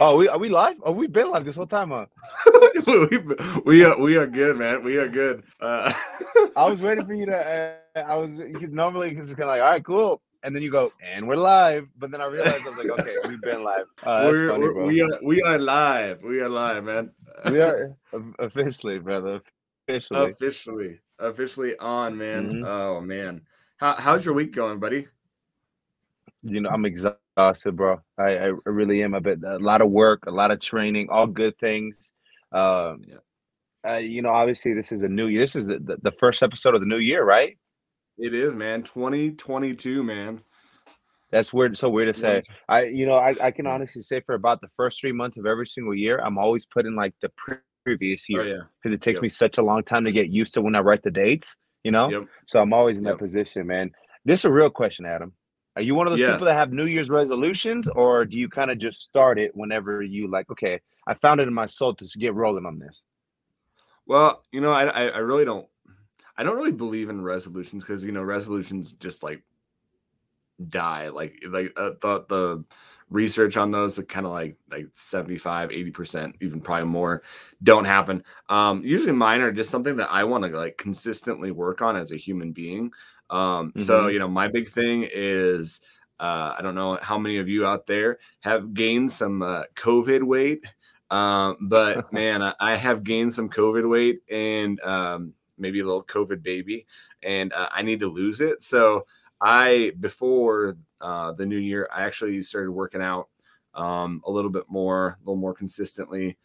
Oh, we are we live? Oh, we been live this whole time, huh? we, we are we are good, man. We are good. Uh, I was waiting for you to. Uh, I was because normally because it's kind of like, all right, cool, and then you go, and we're live. But then I realized I was like, okay, we've been live. Uh, we're, funny, we're we are we are live. We are live, man. we are officially, brother. Officially, officially, officially on, man. Mm-hmm. Oh man, how how's your week going, buddy? You know, I'm exhausted bro. I, I really am a bit. A lot of work, a lot of training, all good things. Um, yeah. Uh, you know, obviously, this is a new year. This is the, the, the first episode of the new year, right? It is, man. 2022, man. That's weird. So weird to say. I, you know, I, I can honestly say for about the first three months of every single year, I'm always putting like the previous oh, year because oh, yeah. it takes yep. me such a long time to get used to when I write the dates. You know, yep. so I'm always in yep. that position, man. This is a real question, Adam. Are you one of those yes. people that have New Year's resolutions, or do you kind of just start it whenever you like? Okay, I found it in my soul to get rolling on this. Well, you know, I I really don't I don't really believe in resolutions because you know resolutions just like die like like uh, the the research on those kind of like like 75 80% even probably more don't happen um usually mine are just something that i want to like consistently work on as a human being um, mm-hmm. So, you know, my big thing is uh, I don't know how many of you out there have gained some uh, COVID weight, um, but man, I, I, have gained some COVID weight and um, maybe a little COVID baby, and uh, I need to lose it. So, I before uh, the new year, I actually started working out um, a little bit more, a little more consistently.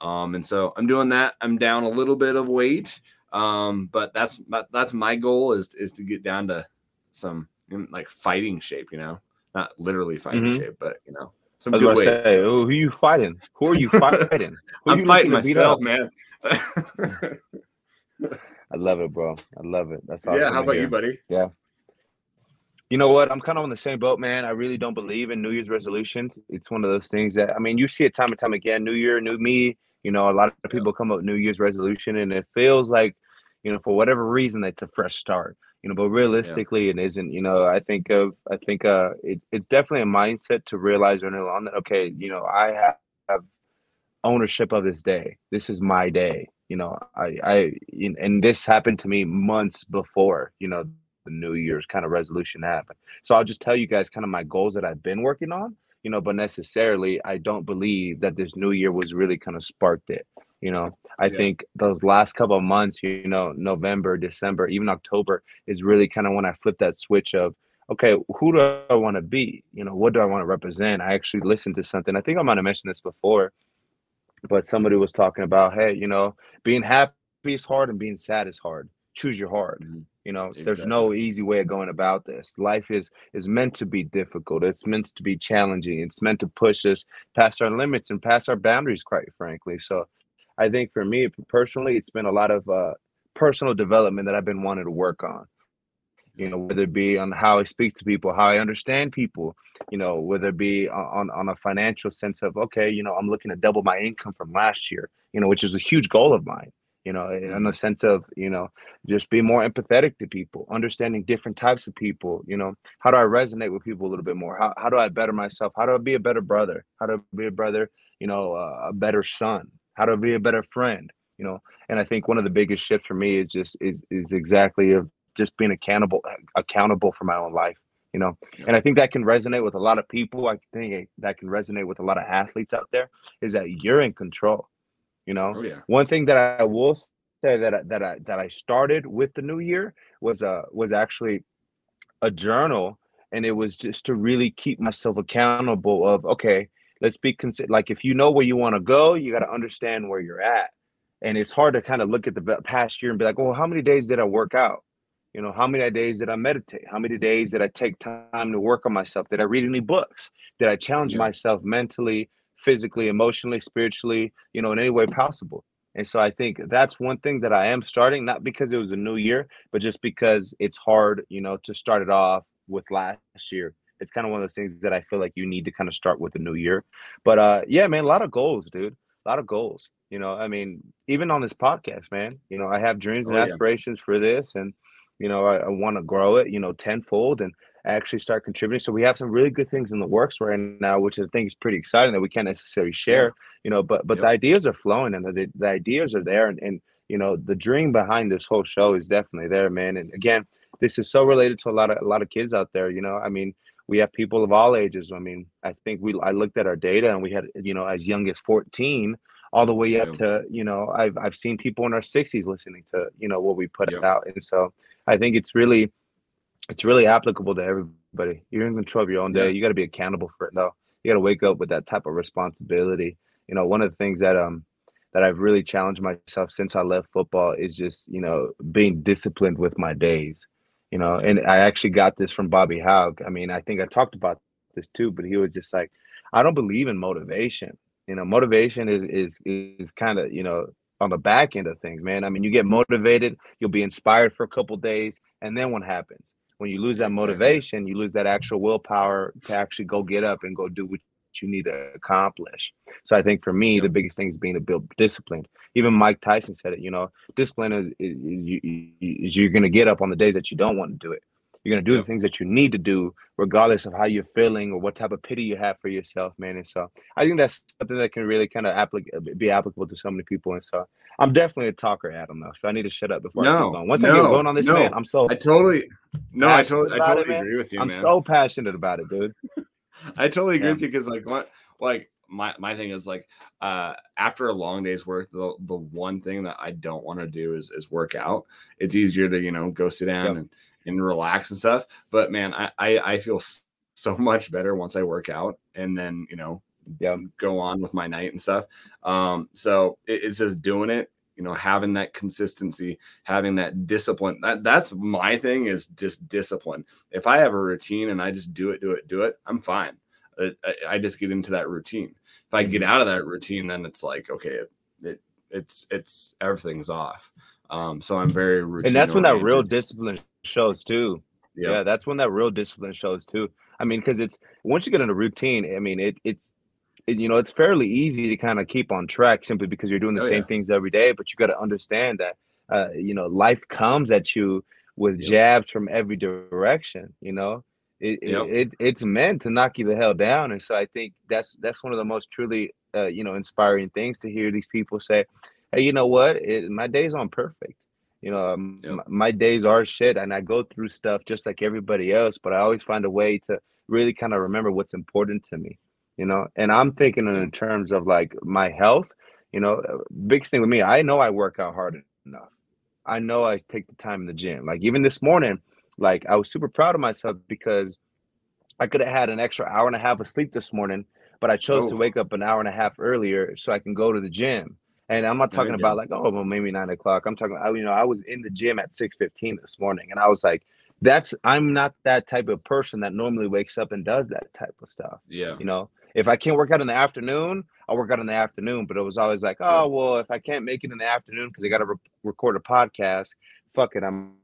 Um, and so I'm doing that. I'm down a little bit of weight. Um, but that's that's my goal is is to get down to some like fighting shape, you know, not literally fighting mm-hmm. shape, but you know, some good ways. Say, who are you fighting? Who are you fighting? I'm you fighting myself, man. I love it, bro. I love it. That's awesome. Yeah. How about you, buddy? Yeah. You know what? I'm kind of on the same boat, man. I really don't believe in New Year's resolutions. It's one of those things that I mean, you see it time and time again. New Year, new me. You know, a lot of people come up with New Year's resolution, and it feels like you know, for whatever reason, it's a fresh start. You know, but realistically, yeah. it isn't. You know, I think of, I think, uh, it, it's definitely a mindset to realize early on that okay, you know, I have, have ownership of this day. This is my day. You know, I, I, and this happened to me months before. You know, the New Year's kind of resolution happened. So I'll just tell you guys kind of my goals that I've been working on. You know, but necessarily, I don't believe that this New Year was really kind of sparked it. You know, I yeah. think those last couple of months, you know, November, December, even October is really kind of when I flipped that switch of, okay, who do I want to be? You know, what do I want to represent? I actually listened to something. I think I might have mentioned this before, but somebody was talking about, hey, you know, being happy is hard and being sad is hard. Choose your heart. Mm-hmm. You know, exactly. there's no easy way of going about this. Life is is meant to be difficult. It's meant to be challenging. It's meant to push us past our limits and past our boundaries, quite frankly. So I think for me personally, it's been a lot of uh, personal development that I've been wanting to work on. You know, whether it be on how I speak to people, how I understand people, you know, whether it be on on a financial sense of okay, you know, I'm looking to double my income from last year, you know, which is a huge goal of mine. You know, in the mm-hmm. sense of you know, just be more empathetic to people, understanding different types of people. You know, how do I resonate with people a little bit more? How how do I better myself? How do I be a better brother? How do I be a brother? You know, uh, a better son how to be a better friend you know and i think one of the biggest shifts for me is just is is exactly of just being accountable accountable for my own life you know yeah. and i think that can resonate with a lot of people i think that can resonate with a lot of athletes out there is that you're in control you know oh, yeah. one thing that i will say that I, that i that i started with the new year was uh was actually a journal and it was just to really keep myself accountable of okay let's be consider like if you know where you want to go, you got to understand where you're at. And it's hard to kind of look at the past year and be like, well, how many days did I work out? You know, how many days did I meditate? How many days did I take time to work on myself? Did I read any books? Did I challenge yeah. myself mentally, physically, emotionally, spiritually, you know, in any way possible? And so I think that's one thing that I am starting, not because it was a new year, but just because it's hard, you know, to start it off with last year it's kind of one of those things that I feel like you need to kind of start with the new year. But uh, yeah, man, a lot of goals, dude. A lot of goals. You know, I mean, even on this podcast, man. You know, I have dreams and oh, aspirations yeah. for this, and you know, I, I want to grow it. You know, tenfold, and actually start contributing. So we have some really good things in the works right now, which I think is pretty exciting that we can't necessarily share, yeah. you know, but but yep. the ideas are flowing and the, the ideas are there and, and you know the dream behind this whole show is definitely there, man. And again, this is so related to a lot of a lot of kids out there, you know. I mean, we have people of all ages. I mean, I think we I looked at our data and we had, you know, as young as 14 all the way up to, you know, I've I've seen people in our 60s listening to, you know, what we put out. And so I think it's really it's really applicable to everybody. You're in control of your own day. Yeah. You got to be accountable for it though. You got to wake up with that type of responsibility. You know, one of the things that um that I've really challenged myself since I left football is just, you know, being disciplined with my days. You know, and I actually got this from Bobby Hauck. I mean, I think I talked about this too, but he was just like, I don't believe in motivation. You know, motivation is is is kind of, you know, on the back end of things, man. I mean, you get motivated, you'll be inspired for a couple days, and then what happens? when you lose that motivation, you lose that actual willpower to actually go get up and go do what you need to accomplish. So I think for me, the biggest thing is being to build discipline. Even Mike Tyson said it. You know, discipline is, is, is, is you're going to get up on the days that you don't want to do it. You're gonna do the things that you need to do, regardless of how you're feeling or what type of pity you have for yourself, man. And so I think that's something that can really kind of applic- be applicable to so many people. And so I'm definitely a talker, Adam, though. So I need to shut up before no, I keep going. Once no, I get going on this, no. man, I'm so I totally no, I totally I totally it, agree with you. I'm man. so passionate about it, dude. I totally agree yeah. with you because like what like my my thing is like uh after a long day's work the the one thing that I don't want to do is is work out. It's easier to, you know, go sit down yep. and and relax and stuff. But man, I, I, I feel so much better once I work out and then, you know, yeah, go on with my night and stuff. Um, so it, it's just doing it, you know, having that consistency, having that discipline. That that's my thing is just discipline. If I have a routine and I just do it, do it, do it, I'm fine. I, I just get into that routine. If I get mm-hmm. out of that routine, then it's like, okay, it, it it's it's everything's off. Um, so I'm very routine. And that's when that real discipline shows too. Yep. Yeah, that's when that real discipline shows too. I mean, because it's once you get in a routine, I mean, it it's it, you know it's fairly easy to kind of keep on track simply because you're doing the oh, same yeah. things every day. But you got to understand that uh, you know life comes at you with yep. jabs from every direction. You know, it, yep. it, it, it's meant to knock you the hell down, and so I think that's that's one of the most truly uh, you know inspiring things to hear these people say, "Hey, you know what? It, my day's aren't perfect." You know, um, yep. my, my days are shit, and I go through stuff just like everybody else. But I always find a way to really kind of remember what's important to me. You know, and I'm thinking in terms of like my health. You know, uh, biggest thing with me, I know I work out hard enough. I know I take the time in the gym. Like even this morning, like I was super proud of myself because I could have had an extra hour and a half of sleep this morning, but I chose to wake up an hour and a half earlier so I can go to the gym. And I'm not talking about like, oh, well, maybe nine o'clock. I'm talking, you know, I was in the gym at 6:15 this morning, and I was like, that's I'm not that type of person that normally wakes up and does that type of stuff. Yeah. You know, if I can't work out in the afternoon, I'll work out in the afternoon. But it was always like, oh, well, if I can't make it in the afternoon because I got to re- record a podcast, fuck it, I'm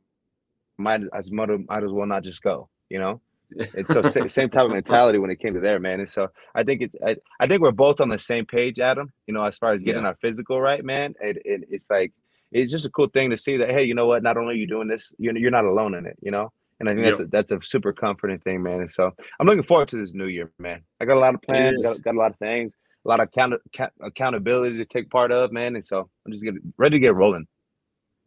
might as might, might as well not just go. You know. It's so same type of mentality when it came to there, man. And so I think it, I, I think we're both on the same page, Adam. You know, as far as getting yeah. our physical right, man. It, it, it's like it's just a cool thing to see that hey, you know what? Not only are you doing this, you're you're not alone in it. You know. And I think yep. that's a, that's a super comforting thing, man. And so I'm looking forward to this new year, man. I got a lot of plans, got, got a lot of things, a lot of account, accountability to take part of, man. And so I'm just getting ready to get rolling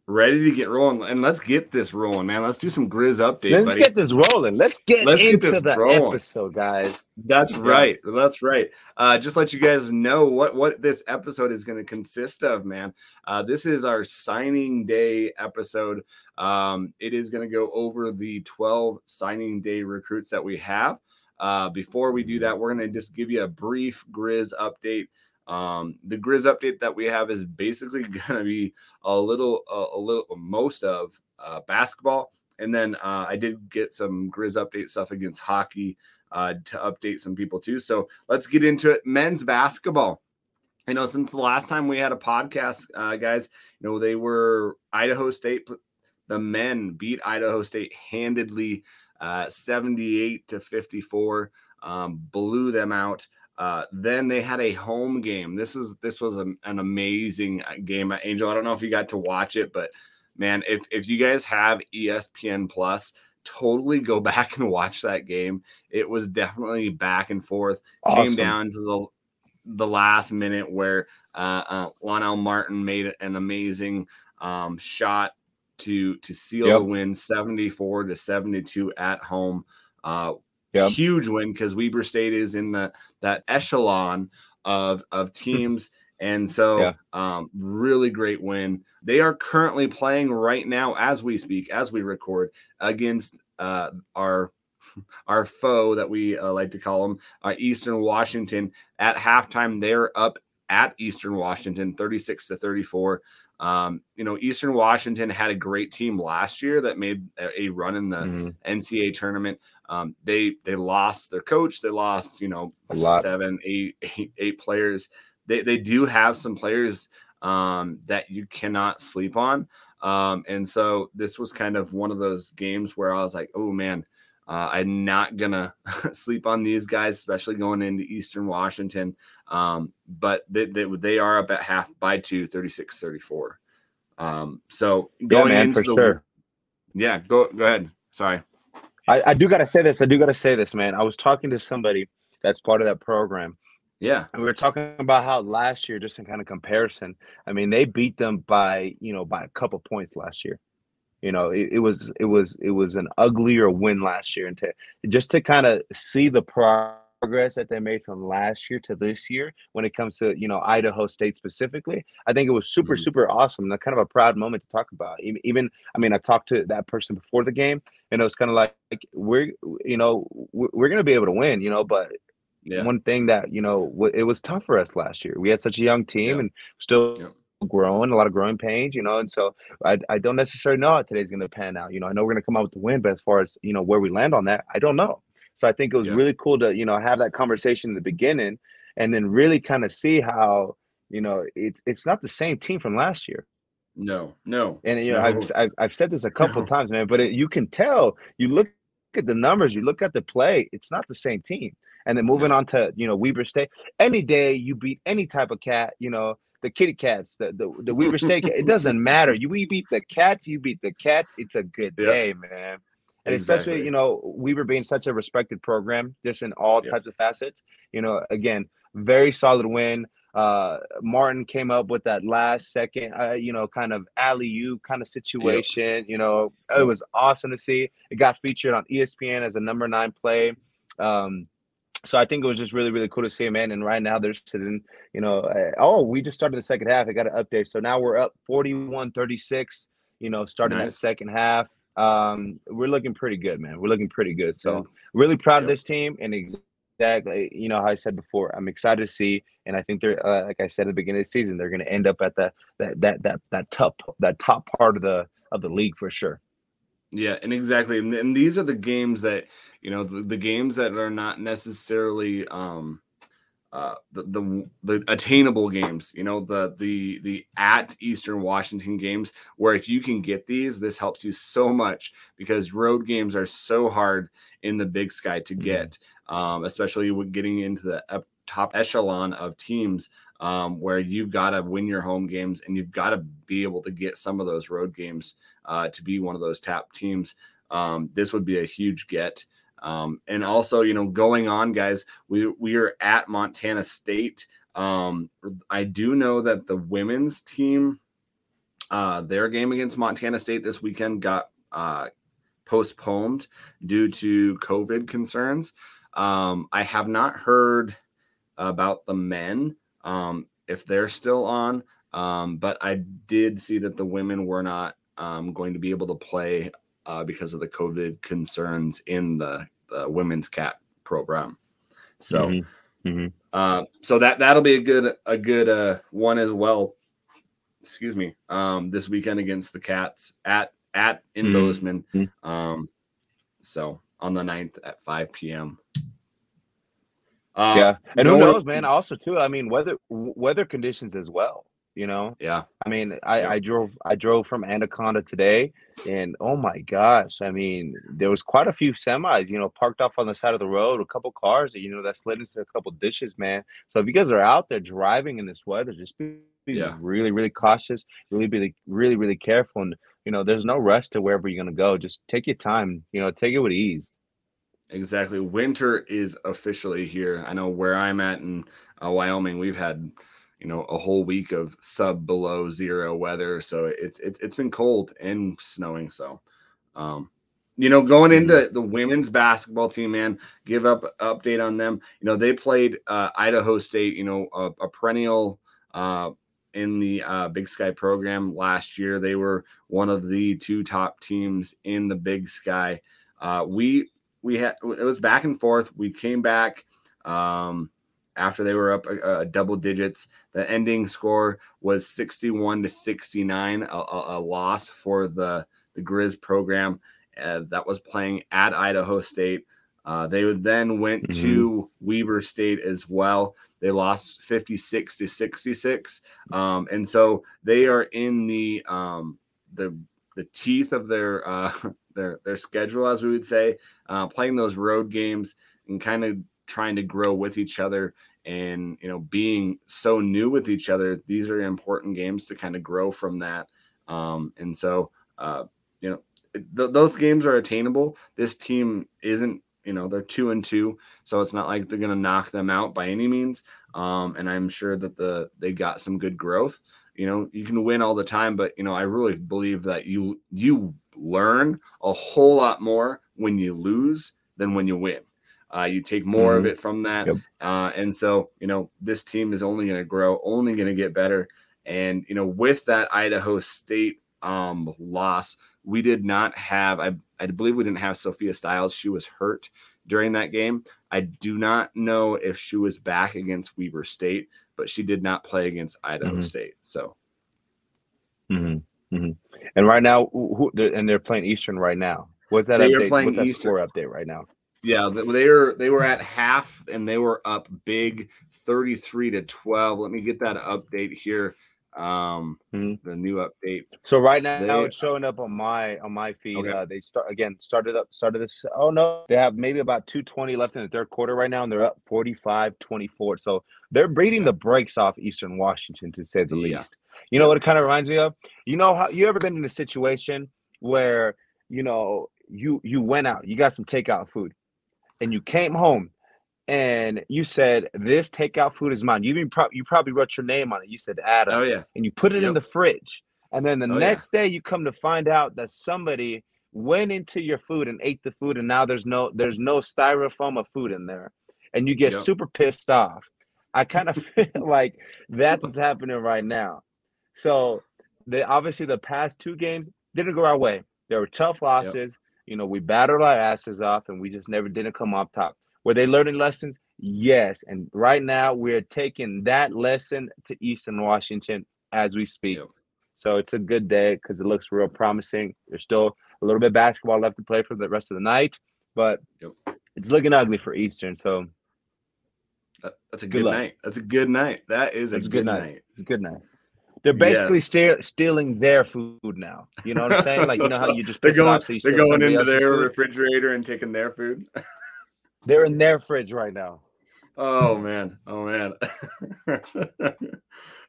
ready to get rolling, and let's get this rolling, man. Let's do some Grizz update. Let's buddy. get this rolling. Let's get let's into get the rolling. episode, guys. That's yeah. right. That's right. Uh, just let you guys know what what this episode is going to consist of, man. Uh, this is our signing day episode. Um, it is going to go over the 12 signing day recruits that we have. Uh, before we do that, we're going to just give you a brief Grizz update. Um, the Grizz update that we have is basically going to be a little, uh, a little, most of uh, basketball, and then uh, I did get some Grizz update stuff against hockey uh, to update some people too. So let's get into it. Men's basketball. I know since the last time we had a podcast, uh, guys, you know they were Idaho State. The men beat Idaho State handedly, uh, 78 to 54. Um, blew them out. Uh, then they had a home game. This is this was a, an amazing uh, game. Angel, I don't know if you got to watch it, but man, if if you guys have ESPN Plus, totally go back and watch that game. It was definitely back and forth. Awesome. Came down to the the last minute where uh, uh, Lonnell Martin made an amazing um, shot to to seal yep. the win, seventy four to seventy two at home. Uh, yep. Huge win because Weber State is in the that echelon of of teams. And so, yeah. um, really great win. They are currently playing right now as we speak, as we record, against uh, our our foe that we uh, like to call them, uh, Eastern Washington. At halftime, they're up at Eastern Washington, 36 to 34. Um, you know, Eastern Washington had a great team last year that made a, a run in the mm-hmm. NCAA tournament. Um, they they lost their coach. They lost, you know, seven, eight, eight, eight players they, they do have some players um, that you cannot sleep on. Um, and so this was kind of one of those games where I was like, oh man, uh, I'm not gonna sleep on these guys, especially going into Eastern Washington. Um, but they, they, they, are up at half by two, 36 34. Um, so going yeah, man, into for the, sure. Yeah, go go ahead. Sorry. I, I do gotta say this. I do gotta say this, man. I was talking to somebody that's part of that program, yeah. And we were talking about how last year, just in kind of comparison, I mean, they beat them by, you know, by a couple points last year. You know, it, it was it was it was an uglier win last year. And to just to kind of see the progress that they made from last year to this year when it comes to, you know, Idaho State specifically, I think it was super, mm-hmm. super awesome. And kind of a proud moment to talk about. Even I mean, I talked to that person before the game, and it was kind of like, like we're you know, we're, we're gonna be able to win, you know, but yeah. one thing that you know w- it was tough for us last year. We had such a young team yeah. and still yeah. Growing, a lot of growing pains, you know. And so I, I don't necessarily know how today's going to pan out. You know, I know we're going to come out with the win, but as far as you know where we land on that, I don't know. So I think it was really cool to you know have that conversation in the beginning, and then really kind of see how you know it's it's not the same team from last year. No, no. And you know, no. I've, I've, I've said this a couple no. times, man. But it, you can tell. You look at the numbers, you look at the play. It's not the same team. And then moving on to you know Weber State. Any day you beat any type of cat, you know the kitty cats, the the, the Weber State. it doesn't matter. You we beat the cats, you beat the cats. It's a good day, man. And exactly. especially you know Weber being such a respected program, just in all types of facets. You know, again, very solid win. Uh, Martin came up with that last second, uh, you know, kind of alley oop kind of situation. Yep. You know, it was awesome to see. It got featured on ESPN as a number nine play. Um, so I think it was just really, really cool to see him in. And right now they're sitting, you know, uh, oh, we just started the second half. I got an update. So now we're up 41 36, you know, starting nice. that second half. Um, we're looking pretty good, man. We're looking pretty good. So yeah. really proud yeah. of this team. And exactly, you know, how I said before, I'm excited to see. And I think they're, uh, like I said at the beginning of the season, they're going to end up at the, that, that, that, that top, that top part of the, of the league for sure. Yeah, and exactly, and, and these are the games that you know the, the games that are not necessarily um uh the, the the attainable games you know the the the at eastern washington games where if you can get these this helps you so much because road games are so hard in the big sky to mm-hmm. get um especially with getting into the top echelon of teams um, where you've got to win your home games and you've got to be able to get some of those road games uh, to be one of those top teams. Um, this would be a huge get. Um, and also, you know, going on, guys, we we are at Montana State. Um, I do know that the women's team, uh, their game against Montana State this weekend got uh, postponed due to COVID concerns. Um, I have not heard about the men um, if they're still on, um, but I did see that the women were not um, going to be able to play uh, because of the COVID concerns in the, the women's cat program. So, mm-hmm. Mm-hmm. Uh, so that that'll be a good a good uh, one as well. Excuse me. Um, this weekend against the Cats at at in mm-hmm. Bozeman. Um, so on the 9th at 5 p.m. Uh, yeah, and who knows, man? Also, too, I mean, weather weather conditions as well. You know. Yeah. I mean, I, yeah. I drove I drove from Anaconda today, and oh my gosh, I mean, there was quite a few semis, you know, parked off on the side of the road, a couple cars, you know, that slid into a couple ditches, man. So if you guys are out there driving in this weather, just be, yeah. really, really cautious, really, be really, really careful, and you know, there's no rush to wherever you're gonna go. Just take your time. You know, take it with ease. Exactly. Winter is officially here. I know where I'm at in uh, Wyoming, we've had you know a whole week of sub below zero weather, so it's it's it's been cold and snowing. So, um, you know, going into mm-hmm. the women's basketball team, man, give up update on them. You know, they played uh, Idaho State. You know, a, a perennial. Uh, in the uh, Big Sky program last year, they were one of the two top teams in the Big Sky. Uh, we we had it was back and forth. We came back. Um, after they were up a, double digits. The ending score was 61 to 69, a, a, a loss for the, the Grizz program uh, that was playing at Idaho State. Uh, they then went mm-hmm. to Weber State as well. They lost 56 to 66. Um, and so they are in the um, the the teeth of their uh, their their schedule, as we would say, uh, playing those road games and kind of trying to grow with each other and you know being so new with each other these are important games to kind of grow from that. Um, and so uh, you know th- those games are attainable. This team isn't you know they're two and two so it's not like they're going to knock them out by any means. Um, and i'm sure that the they got some good growth. You know you can win all the time but you know i really believe that you you learn a whole lot more when you lose than when you win uh, you take more mm-hmm. of it from that. Yep. Uh, and so, you know, this team is only going to grow, only going to get better. And, you know, with that Idaho State um, loss, we did not have, I, I believe we didn't have Sophia Stiles. She was hurt during that game. I do not know if she was back against Weber State, but she did not play against Idaho mm-hmm. State. So, mm-hmm. mm-hmm. and right now, who, and they're playing Eastern right now. What's that they update? What's that Eastern. score update right now? Yeah, they were they were at half and they were up big 33 to 12. Let me get that update here. Um mm-hmm. the new update. So right now they, it's showing up on my on my feed. Okay. Uh, they start again started up started this oh no, they have maybe about 220 left in the third quarter right now and they're up 45-24. So they're beating the brakes off Eastern Washington to say the yeah. least. You know what it kind of reminds me of? You know how you ever been in a situation where you know you you went out, you got some takeout food and you came home and you said this takeout food is mine. You even pro- you probably wrote your name on it. You said Adam. Oh yeah. And you put it yep. in the fridge. And then the oh, next yeah. day you come to find out that somebody went into your food and ate the food and now there's no there's no styrofoam of food in there. And you get yep. super pissed off. I kind of feel like that's what's happening right now. So the obviously the past two games didn't go our way. There were tough losses. Yep. You know, we battled our asses off and we just never didn't come up top. Were they learning lessons? Yes. And right now we're taking that lesson to Eastern Washington as we speak. Yep. So it's a good day because it looks real promising. There's still a little bit basketball left to play for the rest of the night, but yep. it's looking ugly for Eastern. So that's a good, good night. That's a good night. That is a good, good, night. night. It's a good night. They're basically yes. stealing their food now. You know what I'm saying? Like you know how you just they're going so they're going into their food? refrigerator and taking their food. they're in their fridge right now. Oh man! Oh man!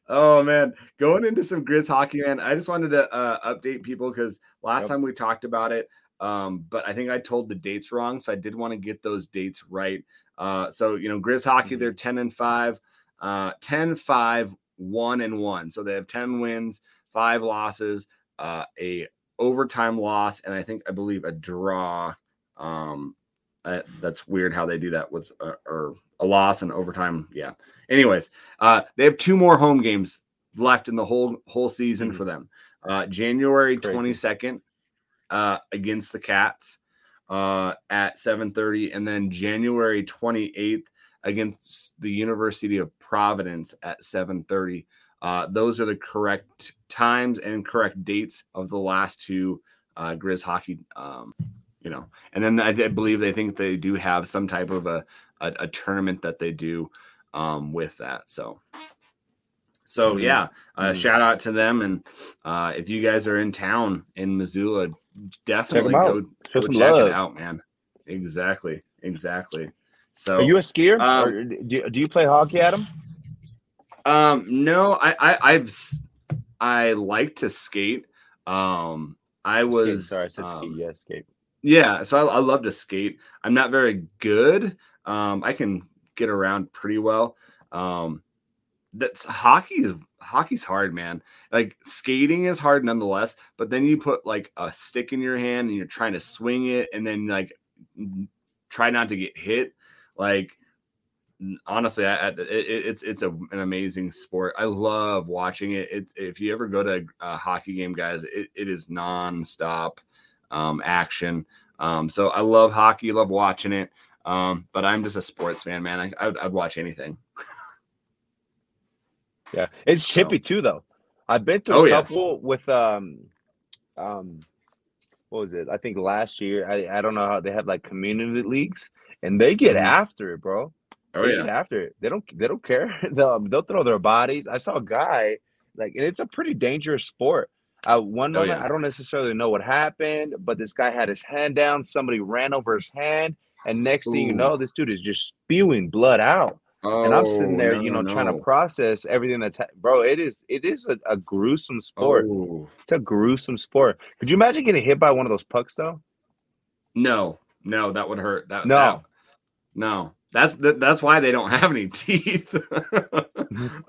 oh man! Going into some Grizz hockey, man. I just wanted to uh, update people because last yep. time we talked about it, um, but I think I told the dates wrong, so I did want to get those dates right. Uh, so you know, Grizz hockey, mm-hmm. they're ten and five. Uh, 10 5 one and one. So they have 10 wins, five losses, uh, a overtime loss, and I think I believe a draw. Um, uh, that's weird how they do that with uh, or a loss and overtime. Yeah. Anyways, uh, they have two more home games left in the whole whole season mm-hmm. for them. Uh, January twenty second uh, against the Cats uh, at seven thirty, and then January twenty eighth against the University of Providence at 7:30. Uh, those are the correct times and correct dates of the last two uh, Grizz hockey. Um, you know, and then I, I, believe they think they do have some type of a a, a tournament that they do um, with that. So. So mm-hmm. yeah, uh, mm-hmm. shout out to them, and uh, if you guys are in town in Missoula, definitely go, go check love. it out, man. Exactly, exactly. So, are you a skier? Um, or do, do you play hockey, Adam? Um, no, I, I I've I like to skate. Um, I was skate, sorry, I said um, skate. Yeah, skate. Yeah, so I, I love to skate. I'm not very good. Um, I can get around pretty well. Um, that's hockey is hockey's hard, man. Like skating is hard nonetheless, but then you put like a stick in your hand and you're trying to swing it, and then like try not to get hit. Like honestly, I, it, it's it's a, an amazing sport. I love watching it. it. If you ever go to a hockey game, guys, it, it is nonstop um, action. Um, so I love hockey, love watching it. Um, but I'm just a sports fan, man. I, I'd, I'd watch anything. yeah, it's chippy so. too, though. I've been to a oh, couple yeah. with um, um, what was it? I think last year. I, I don't know how they have like community leagues, and they get mm-hmm. after it, bro. Oh they yeah, after it. They don't. They don't care. they'll, they'll throw their bodies. I saw a guy like, and it's a pretty dangerous sport. Uh, one oh, moment, yeah. I don't necessarily know what happened, but this guy had his hand down. Somebody ran over his hand, and next Ooh. thing you know, this dude is just spewing blood out. Oh, and I'm sitting there, no, you know, no. trying to process everything that's ha- bro. It is, it is a, a gruesome sport. Oh. It's a gruesome sport. Could you imagine getting hit by one of those pucks, though? No, no, that would hurt. That no, that, no. That's that, that's why they don't have any teeth.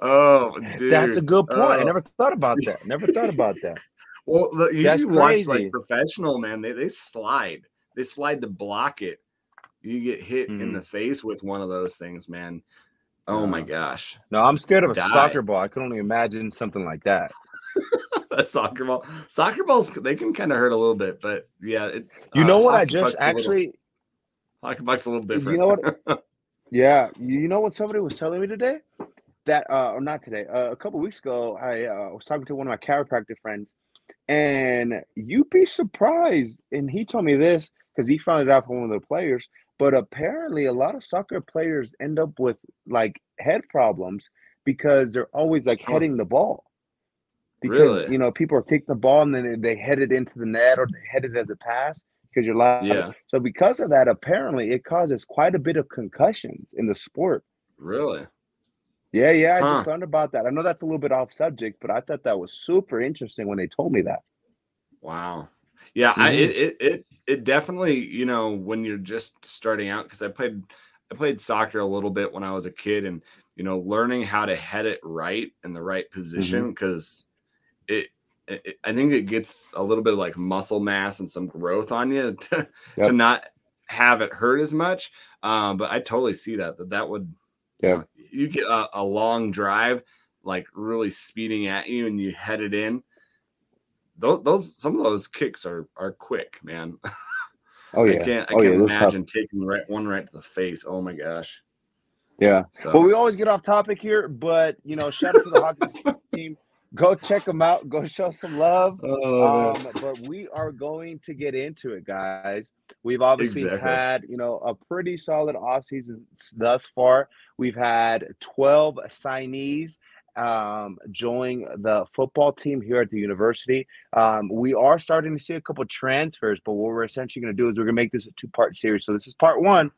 Oh, dude. That's a good point. I never thought about that. Never thought about that. Well, you, you watch like professional man, they they slide. They slide to block it. You get hit mm-hmm. in the face with one of those things, man. Oh my gosh. No, I'm scared of a Die. soccer ball. I can only imagine something like that. a soccer ball. Soccer balls they can kind of hurt a little bit, but yeah. It, you know uh, what? I just actually. Little, hockey puck's a little different. You know what? Yeah, you know what somebody was telling me today? That uh, or not today. Uh, a couple weeks ago, I uh, was talking to one of my chiropractor friends, and you'd be surprised. And he told me this because he found it out from one of the players. But apparently, a lot of soccer players end up with like head problems because they're always like heading the ball. Because really? you know, people are taking the ball and then they head it into the net or they head it as a pass because you're live. Yeah. So because of that, apparently it causes quite a bit of concussions in the sport. Really? Yeah, yeah. Huh. I just learned about that. I know that's a little bit off subject, but I thought that was super interesting when they told me that. Wow. Yeah, mm-hmm. I, it, it it it definitely you know when you're just starting out because I played I played soccer a little bit when I was a kid and you know learning how to head it right in the right position because mm-hmm. it it, I think it gets a little bit of like muscle mass and some growth on you to, yep. to not have it hurt as much. Um, but I totally see that that that would yeah you, know, you get a, a, long drive like really speeding at you and you head it in. Those, those some of those kicks are are quick, man. Oh yeah, I can't I oh, can't yeah, imagine taking the right one right to the face. Oh my gosh. Yeah. So. Well, we always get off topic here, but you know, shout out to the hockey team go check them out. Go show some love. Oh, um, but we are going to get into it, guys. We've obviously exactly. had, you know, a pretty solid offseason thus far. We've had 12 signees um, join the football team here at the university. Um, we are starting to see a couple transfers, but what we're essentially going to do is we're going to make this a two part series. So this is part one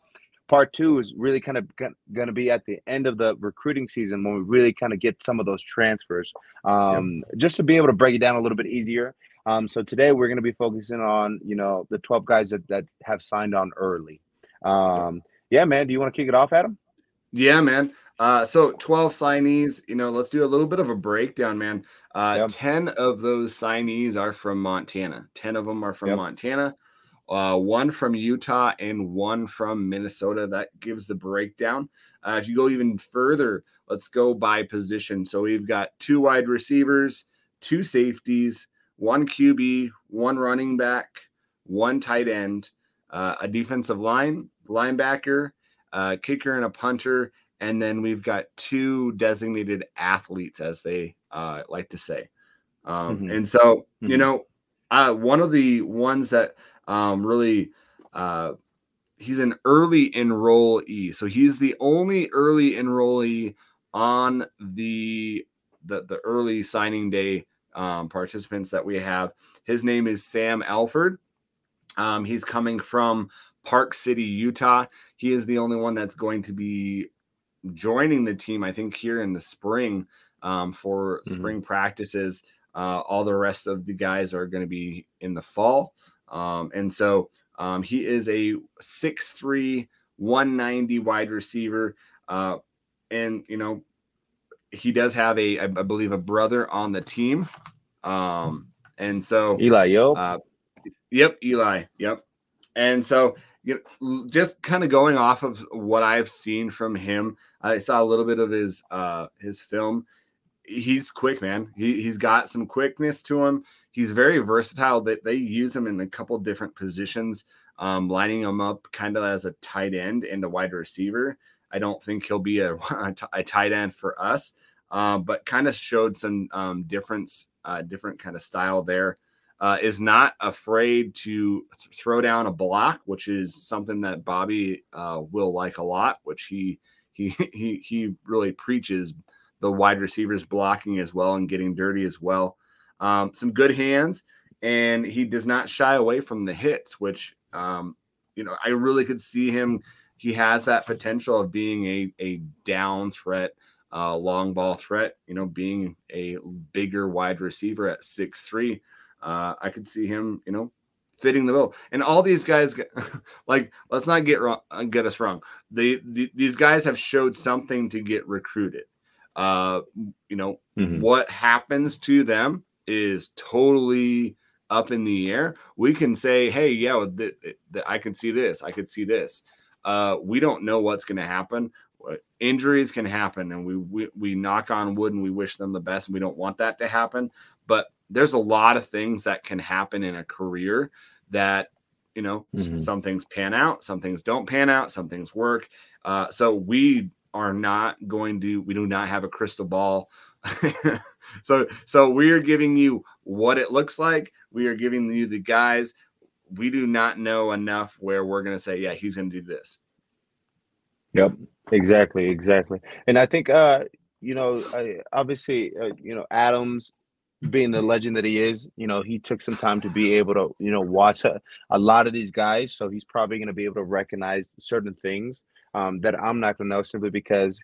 part two is really kind of going to be at the end of the recruiting season when we really kind of get some of those transfers. Um, yep. just to be able to break it down a little bit easier. Um, so today we're going to be focusing on you know the 12 guys that, that have signed on early. Um, yeah man do you want to kick it off adam? Yeah man. Uh, so 12 signees you know let's do a little bit of a breakdown man. Uh, yep. 10 of those signees are from montana. 10 of them are from yep. montana uh, one from Utah and one from Minnesota. That gives the breakdown. Uh, if you go even further, let's go by position. So we've got two wide receivers, two safeties, one QB, one running back, one tight end, uh, a defensive line, linebacker, a kicker, and a punter. And then we've got two designated athletes, as they uh, like to say. Um, mm-hmm. And so, mm-hmm. you know, uh, one of the ones that um, really uh, he's an early enrollee. So he's the only early enrollee on the the, the early signing day um, participants that we have. His name is Sam Alford. Um, he's coming from Park City, Utah. He is the only one that's going to be joining the team, I think, here in the spring um, for mm-hmm. spring practices. Uh, all the rest of the guys are going to be in the fall. Um, and so um, he is a 6'3, 190 wide receiver. Uh, and, you know, he does have a, I believe, a brother on the team. Um, and so Eli, yo. Uh, yep, Eli. Yep. And so you know, just kind of going off of what I've seen from him, I saw a little bit of his uh his film. He's quick, man. He he's got some quickness to him. He's very versatile. That they, they use him in a couple different positions, um, lining him up kind of as a tight end and a wide receiver. I don't think he'll be a, a tight end for us, um, but kind of showed some um, difference, uh, different kind of style there uh, is not afraid to th- throw down a block, which is something that Bobby uh, will like a lot. Which he he he he really preaches the wide receivers blocking as well and getting dirty as well. Um, some good hands, and he does not shy away from the hits, which um, you know I really could see him. He has that potential of being a a down threat. Uh, long ball threat, you know, being a bigger wide receiver at six three, uh, I could see him, you know, fitting the bill. And all these guys, like, let's not get wrong, uh, get us wrong. They, the, these guys have showed something to get recruited. Uh, you know, mm-hmm. what happens to them is totally up in the air. We can say, hey, yeah, th- th- I can see this. I could see this. Uh, we don't know what's going to happen. Injuries can happen, and we, we we knock on wood and we wish them the best, and we don't want that to happen. But there's a lot of things that can happen in a career that you know mm-hmm. some things pan out some things don't pan out some things work uh, so we are not going to we do not have a crystal ball. So so we are giving you what it looks like. We are giving you the guys. We do not know enough where we're going to say yeah he's going to do this. Yep. Exactly exactly. And i think uh you know I, obviously uh, you know adams being the legend that he is, you know, he took some time to be able to, you know, watch a, a lot of these guys. So he's probably going to be able to recognize certain things um, that I'm not going to know simply because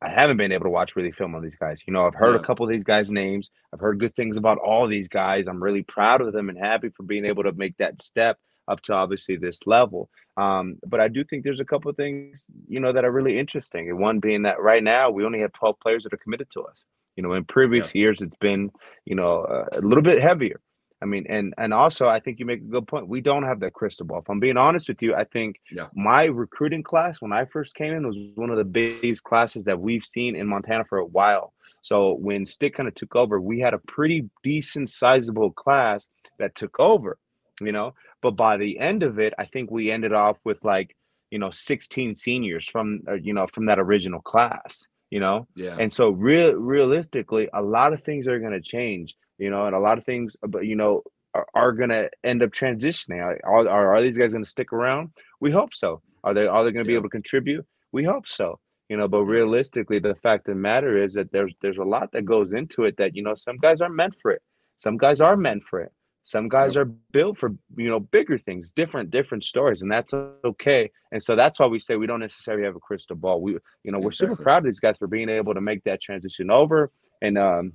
I haven't been able to watch really film on these guys. You know, I've heard yeah. a couple of these guys' names. I've heard good things about all these guys. I'm really proud of them and happy for being able to make that step up to obviously this level. Um, but I do think there's a couple of things, you know, that are really interesting. And one being that right now we only have 12 players that are committed to us. You know, in previous yeah. years, it's been, you know, a little bit heavier. I mean, and and also, I think you make a good point. We don't have that crystal ball. If I'm being honest with you, I think yeah. my recruiting class when I first came in was one of the biggest classes that we've seen in Montana for a while. So when Stitt kind of took over, we had a pretty decent, sizable class that took over. You know, but by the end of it, I think we ended off with like you know 16 seniors from uh, you know from that original class you know yeah and so real realistically a lot of things are going to change you know and a lot of things uh, but you know are, are going to end up transitioning are, are, are these guys going to stick around we hope so are they are they going to yeah. be able to contribute we hope so you know but realistically the fact of the matter is that there's there's a lot that goes into it that you know some guys are meant for it some guys are meant for it some guys yep. are built for you know bigger things, different different stories, and that's okay. And so that's why we say we don't necessarily have a crystal ball. We you know we're exactly. super proud of these guys for being able to make that transition over, and um,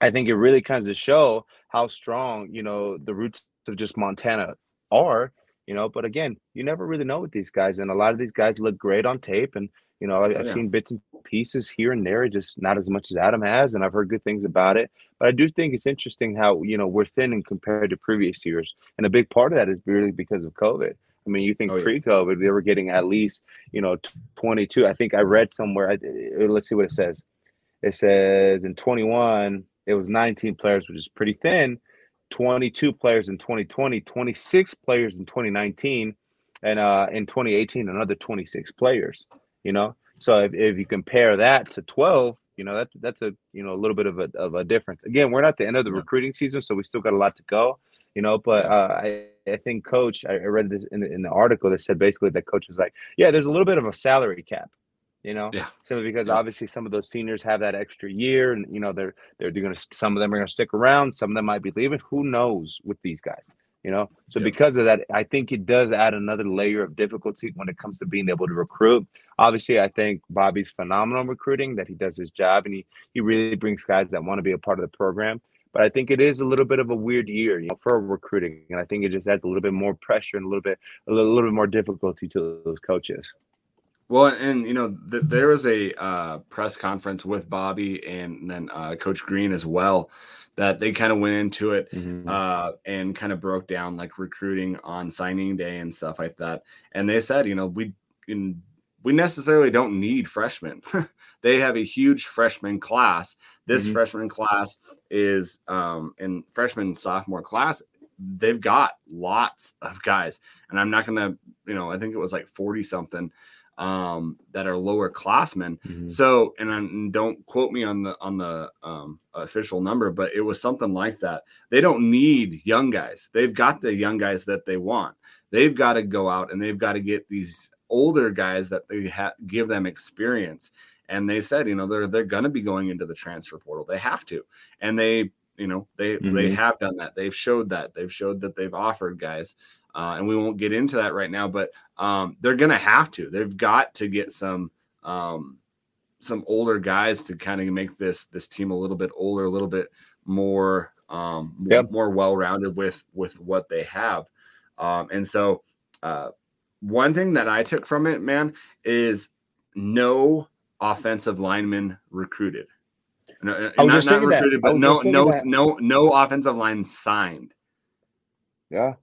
I think it really kind of show how strong you know the roots of just Montana are. You know, but again, you never really know with these guys, and a lot of these guys look great on tape, and you know, I, have yeah. seen bits and pieces here and there, just not as much as Adam has, and I've heard good things about it. But I do think it's interesting how you know we're thin compared to previous years, and a big part of that is really because of COVID. I mean, you think oh, yeah. pre-COVID, they were getting at least you know 22. I think I read somewhere. Uh, let's see what it says. It says in 21 it was 19 players, which is pretty thin. 22 players in 2020, 26 players in 2019, and uh, in 2018 another 26 players you know. So if, if you compare that to 12, you know, that's that's a you know a little bit of a of a difference. Again, we're not the end of the yeah. recruiting season, so we still got a lot to go, you know. But uh, I I think coach, I read this in the, in the article that said basically that coach was like, yeah, there's a little bit of a salary cap, you know, yeah, simply because yeah. obviously some of those seniors have that extra year, and you know they're they're, they're gonna some of them are gonna stick around, some of them might be leaving. Who knows with these guys? you know so because of that i think it does add another layer of difficulty when it comes to being able to recruit obviously i think bobby's phenomenal recruiting that he does his job and he he really brings guys that want to be a part of the program But I think it is a little bit of a weird year you know, for recruiting, and I think it just adds a little bit more pressure and a little bit a little, a little bit more difficulty to those coaches. Well, and you know, th- there was a uh, press conference with Bobby and then uh, Coach Green as well that they kind of went into it mm-hmm. uh, and kind of broke down like recruiting on signing day and stuff like that. And they said, you know, we in, we necessarily don't need freshmen. they have a huge freshman class. This mm-hmm. freshman class is um, in freshman sophomore class. They've got lots of guys, and I'm not gonna, you know, I think it was like 40 something um, that are lower classmen. Mm-hmm. So, and, and, don't quote me on the on the um, official number, but it was something like that. They don't need young guys. They've got the young guys that they want. They've got to go out and they've got to get these older guys that they ha- give them experience. And they said, you know, they're they're going to be going into the transfer portal. They have to, and they, you know, they mm-hmm. they have done that. They've showed that. They've showed that they've offered guys uh, and we won't get into that right now. But um, they're going to have to. They've got to get some um, some older guys to kind of make this this team a little bit older, a little bit more um, yep. more, well rounded with with what they have. Um, and so, uh, one thing that I took from it, man, is no offensive lineman recruited. No, uh, not, not recruited, that. but no, no, that. no, no offensive line signed. Yeah,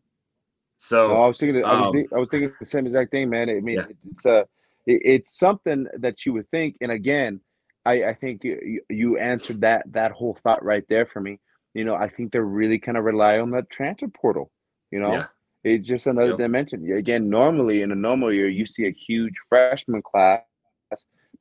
so no, I was thinking, I was, um, thinking, I was thinking the same exact thing, man. I mean, yeah. it's a, it, it's something that you would think, and again, I, I think you, you answered that that whole thought right there for me. You know, I think they're really kind of rely on that transfer portal. You know, yeah. it's just another yep. dimension. Again, normally in a normal year, you see a huge freshman class,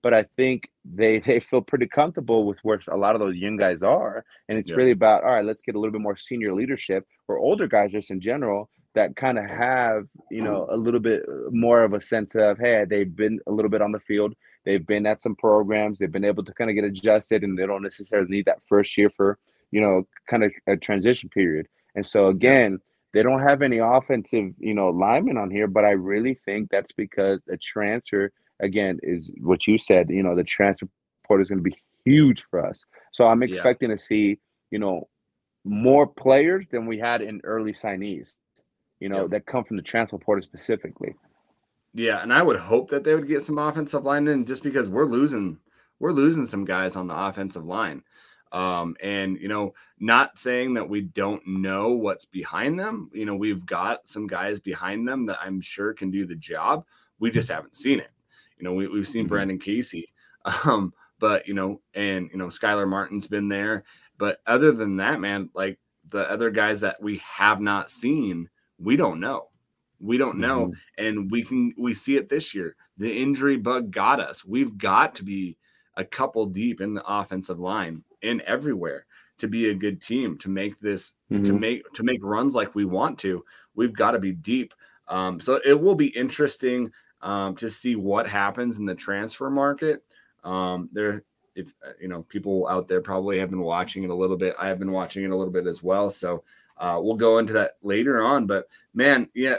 but I think they they feel pretty comfortable with where a lot of those young guys are, and it's really about all right. Let's get a little bit more senior leadership or older guys just in general that kind of have you know a little bit uh, more of a sense of hey they've been a little bit on the field they've been at some programs they've been able to kind of get adjusted and they don't necessarily need that first year for you know kind of a transition period. And so again they don't have any offensive you know linemen on here but i really think that's because the transfer again is what you said you know the transfer portal is going to be huge for us. So i'm expecting yeah. to see you know more players than we had in early signees you know, that come from the transfer portal specifically. Yeah, and I would hope that they would get some offensive linemen just because we're losing we're losing some guys on the offensive line. Um, and you know, not saying that we don't know what's behind them. You know, we've got some guys behind them that I'm sure can do the job. We just haven't seen it. You know, we, we've seen mm-hmm. Brandon Casey, um, but you know, and you know, Skylar Martin's been there. But other than that, man, like the other guys that we have not seen, we don't know. We don't know. Mm-hmm. And we can we see it this year. The injury bug got us. We've got to be a couple deep in the offensive line and everywhere to be a good team to make this mm-hmm. to make to make runs like we want to. We've got to be deep. Um, so it will be interesting um, to see what happens in the transfer market. Um, there, if uh, you know, people out there probably have been watching it a little bit. I have been watching it a little bit as well. So uh, we'll go into that later on. But man, yeah,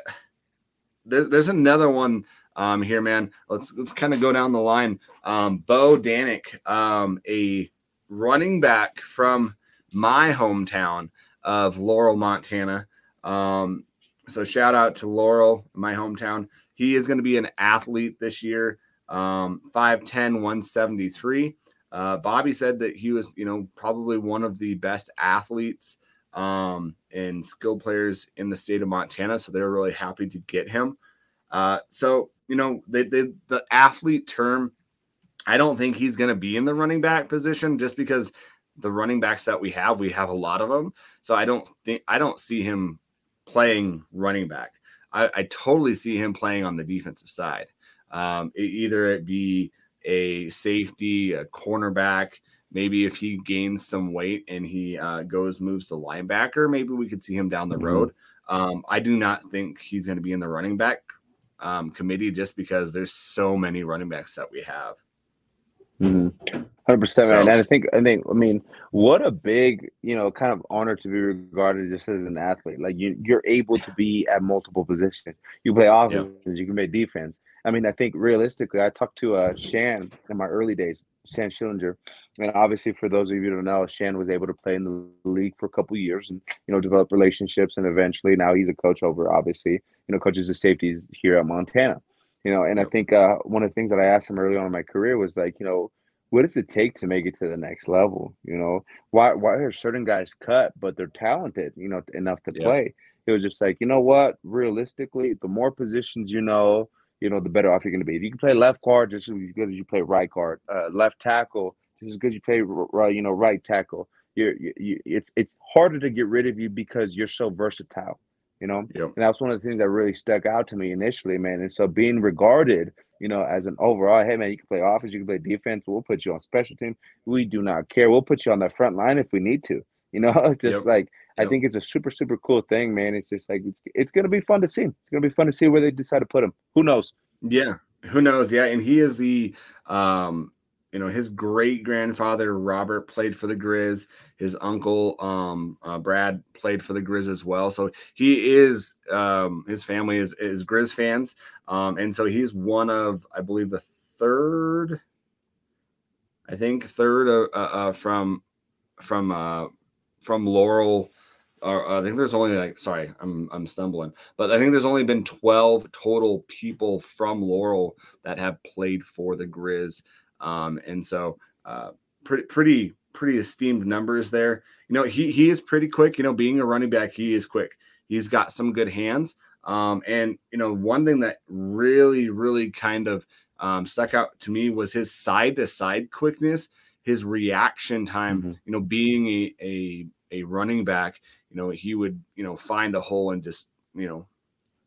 there, there's another one um, here, man. Let's let's kind of go down the line. Um, Bo Danick, um, a running back from my hometown of Laurel, Montana. Um, so shout out to Laurel, my hometown. He is going to be an athlete this year. Um, 5'10, 173. Uh, Bobby said that he was, you know, probably one of the best athletes um, and skilled players in the state of Montana. So they're really happy to get him. Uh, so, you know, they, they, the athlete term, I don't think he's going to be in the running back position just because the running backs that we have, we have a lot of them. So I don't think, I don't see him playing running back. I, I totally see him playing on the defensive side. Um, it, either it be a safety, a cornerback, maybe if he gains some weight and he uh, goes moves to linebacker, maybe we could see him down the mm-hmm. road. Um, I do not think he's going to be in the running back um, committee just because there's so many running backs that we have. Mm-hmm. Hundred percent, man. And I think, I think, I mean, what a big, you know, kind of honor to be regarded just as an athlete. Like you, you're able to be at multiple positions. You play offense, yeah. you can play defense. I mean, I think realistically, I talked to uh, Shann in my early days. Shann Schillinger. And obviously, for those of you who don't know, Shann was able to play in the league for a couple years and you know develop relationships, and eventually now he's a coach over. Obviously, you know, coaches the safeties here at Montana. You know, and I think uh, one of the things that I asked him early on in my career was like, you know, what does it take to make it to the next level? You know, why why are certain guys cut, but they're talented, you know, enough to play? It was just like, you know what? Realistically, the more positions you know, you know, the better off you're going to be. If you can play left guard just as good as you play right guard, uh, left tackle just as good as you play right, you know, right tackle. You're, you, you, it's it's harder to get rid of you because you're so versatile, you know. Yep. And that's one of the things that really stuck out to me initially, man. And so being regarded, you know, as an overall, hey man, you can play offense, you can play defense. We'll put you on special team. We do not care. We'll put you on the front line if we need to. You know, just Yep. like. I think it's a super super cool thing, man. It's just like it's, it's gonna be fun to see. It's gonna be fun to see where they decide to put him. Who knows? Yeah, who knows? Yeah, and he is the um you know his great grandfather Robert played for the Grizz. His uncle um uh, Brad played for the Grizz as well. So he is um his family is is Grizz fans. Um and so he's one of I believe the third I think third uh, uh, uh from from uh from Laurel or I think there's only like sorry, I'm I'm stumbling, but I think there's only been 12 total people from Laurel that have played for the Grizz, um, and so uh, pretty pretty pretty esteemed numbers there. You know, he he is pretty quick. You know, being a running back, he is quick. He's got some good hands, um, and you know, one thing that really really kind of um, stuck out to me was his side to side quickness, his reaction time. Mhm. You know, being a a a running back, you know, he would, you know, find a hole and just, you know,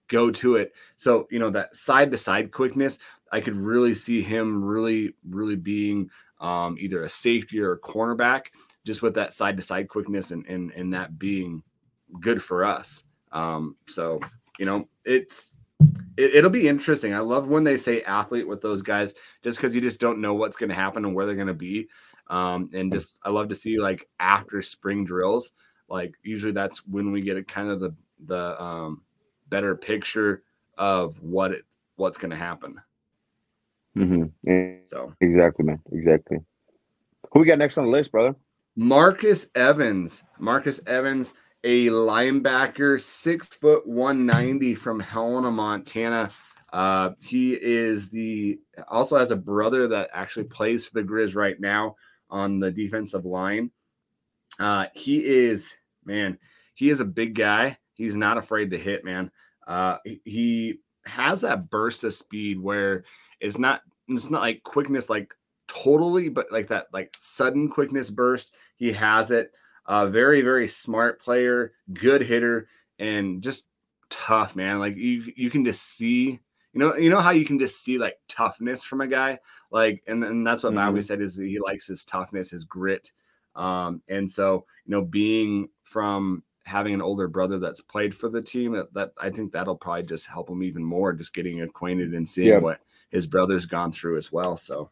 go to it. So, you know, that side to side quickness, I could really see him really, really being um, either a safety or a cornerback, just with that side to side quickness and, and, and that being good for us. Um, so, you know, it's, it, it'll be interesting. I love when they say athlete with those guys, just because you just don't know what's going to happen and where they're going to be. Um, and just I love to see like after spring drills, like usually that's when we get a kind of the the um, better picture of what it what's going to happen. Mm-hmm. So Exactly, man. Exactly. Who we got next on the list, brother? Marcus Evans, Marcus Evans, a linebacker, six foot one ninety from Helena, Montana. Uh, he is the also has a brother that actually plays for the Grizz right now on the defensive line. Uh, he is man, he is a big guy. He's not afraid to hit, man. Uh, he- has that burst of speed where it's not it's not like quickness like totally, but like that like sudden quickness burst. He has it. Uh, very very smart player, good hitter, and just tough man. Like you you can just see. You know, you know how you can just see like toughness from a guy, like, and, and that's what Bowie Mhm. said is he likes his toughness, his grit, um, and so you know, being from having an older brother that's played for the team, that, that I think that'll probably just help him even more, just getting acquainted and seeing Yeah. what his brother's gone through as well. So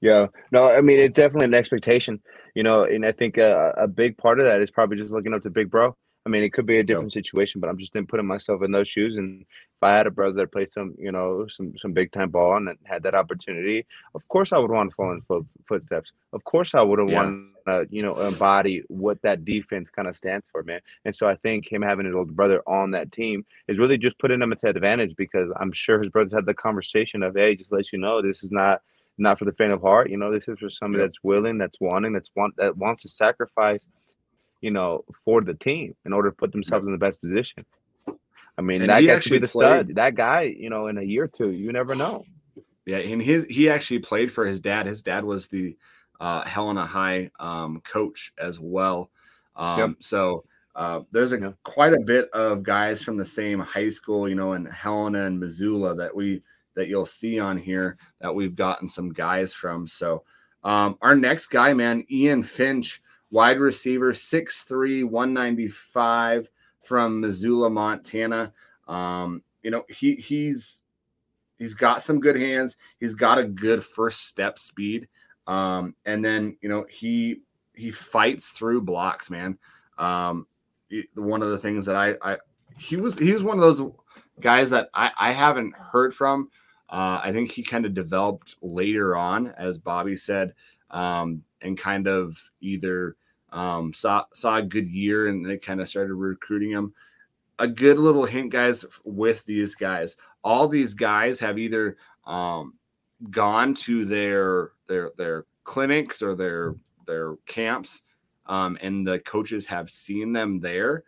Yeah, no, I mean it's definitely an expectation, you know, and I think uh, a big part of that is probably just looking up to Big Bro. I mean, it could be a different situation, but I'm just then putting myself in those shoes. And if I had a brother that played some, you know, some some big time ball and had that opportunity, of course I would want to follow in foot, footsteps. Of course I would have Yeah. want to, you know, embody what that defense kind of stands for, man. And so I think him having his older brother on that team is really just putting him at advantage because I'm sure his brothers had the conversation of, hey, just let you know, this is not not for the faint of heart. You know, this is for somebody Yep. that's willing, that's wanting, that's want that wants to sacrifice, you know, for the team in order to put themselves in the best position. I mean, And that guy could be the played- stud. That guy, you know, in a year or two, you never know. yeah, and his he actually played for his dad. His dad was the uh, Helena High um, coach as well. Um, Yep. So uh, there's a Yeah. quite a bit of guys from the same high school, you know, in Helena and Missoula that we that you'll see on here that we've gotten some guys from. So um, our next guy, man, Ian Finch, wide receiver, 6'3", 195 from Missoula, Montana. Um, you know, he he's he's got some good hands. He's got a good first step speed. Um, and then you know he he fights through blocks, man. Um, one of the things that I I he was he was one of those guys that I I haven't heard from Uh, I think he kind of developed later on, as Bobby said, um, and kind of either um, saw saw a good year and they kind of started recruiting him. A good little hint, guys, with these guys. All these guys have either um, gone to their their their clinics or their their camps, um, and the coaches have seen them there,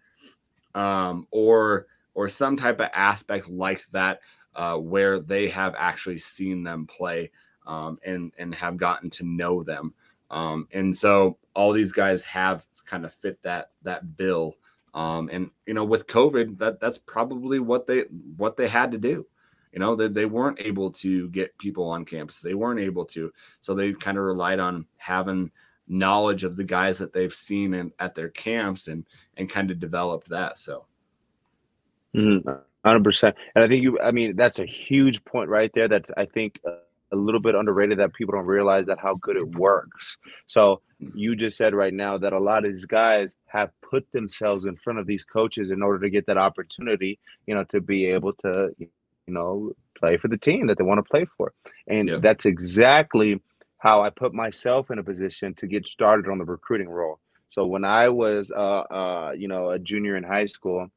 um, or or some type of aspect like that uh, where they have actually seen them play um, and and have gotten to know them. Um, and so all these guys have kind of fit that that bill. Um, and you know, with COVID, that that's probably what they what they had to do. You know, they, they weren't able to get people on campus. They weren't able to, so they kind of relied on having knowledge of the guys that they've seen in, at their camps and and kind of developed that. So. Mm-hmm. Hundred percent, and I think you. I mean, that's a huge point right there. That's I think a little bit underrated that people don't realize that how good it works. So you just said right now that a lot of these guys have put themselves in front of these coaches in order to get that opportunity, you know, to be able to, you know, play for the team that they want to play for. And yeah. that's exactly how I put myself in a position to get started on the recruiting role. So when I was, uh, uh, you know, a junior in high school,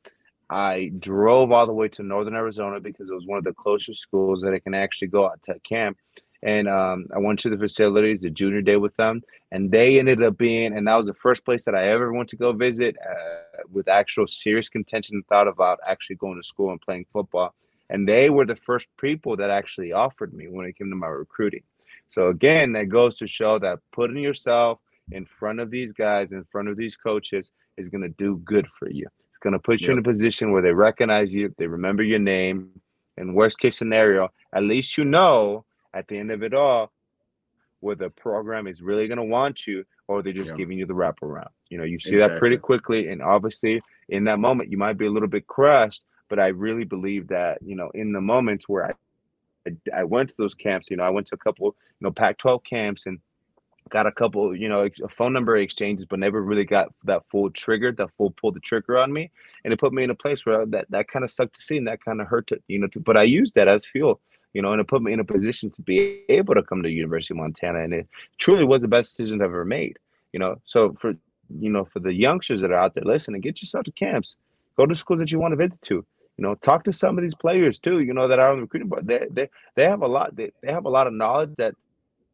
I drove all the way to Northern Arizona because it was one of the closest schools that I can actually go out to camp. And um, I went to the facilities, the junior day with them, and they ended up being, and that was the first place that I ever went to go visit uh, with actual serious contention thought about actually going to school and playing football. And they were the first people that actually offered me when it came to my recruiting. So again, that goes to show that putting yourself in front of these guys, in front of these coaches, is going to do good for you. Going to put you yep. in a position where they recognize you, they remember your name. And worst case scenario, at least you know at the end of it all where the program is really going to want you or they're just giving you the wraparound. You know, you see exactly. that pretty quickly. And obviously, in that moment, you might be a little bit crushed. But I really believe that, you know, in the moments where I I, I went to those camps, you know, I went to a couple, you know, Pac 12 camps and got a couple, you know, phone number exchanges, but never really got that full trigger, that full pull the trigger on me, and it put me in a place where that that kind of sucked to see, and that kind of hurt to, you know. To, but I used that as fuel, you know, and it put me in a position to be able to come to University of Montana, and it truly was the best decision I've ever made, you know. So for you know, for the youngsters that are out there listening, get yourself to camps, go to schools that you want to visit to. You know, talk to some of these players too. You know that are on the recruiting board. They they they have a lot. They, they have a lot of knowledge that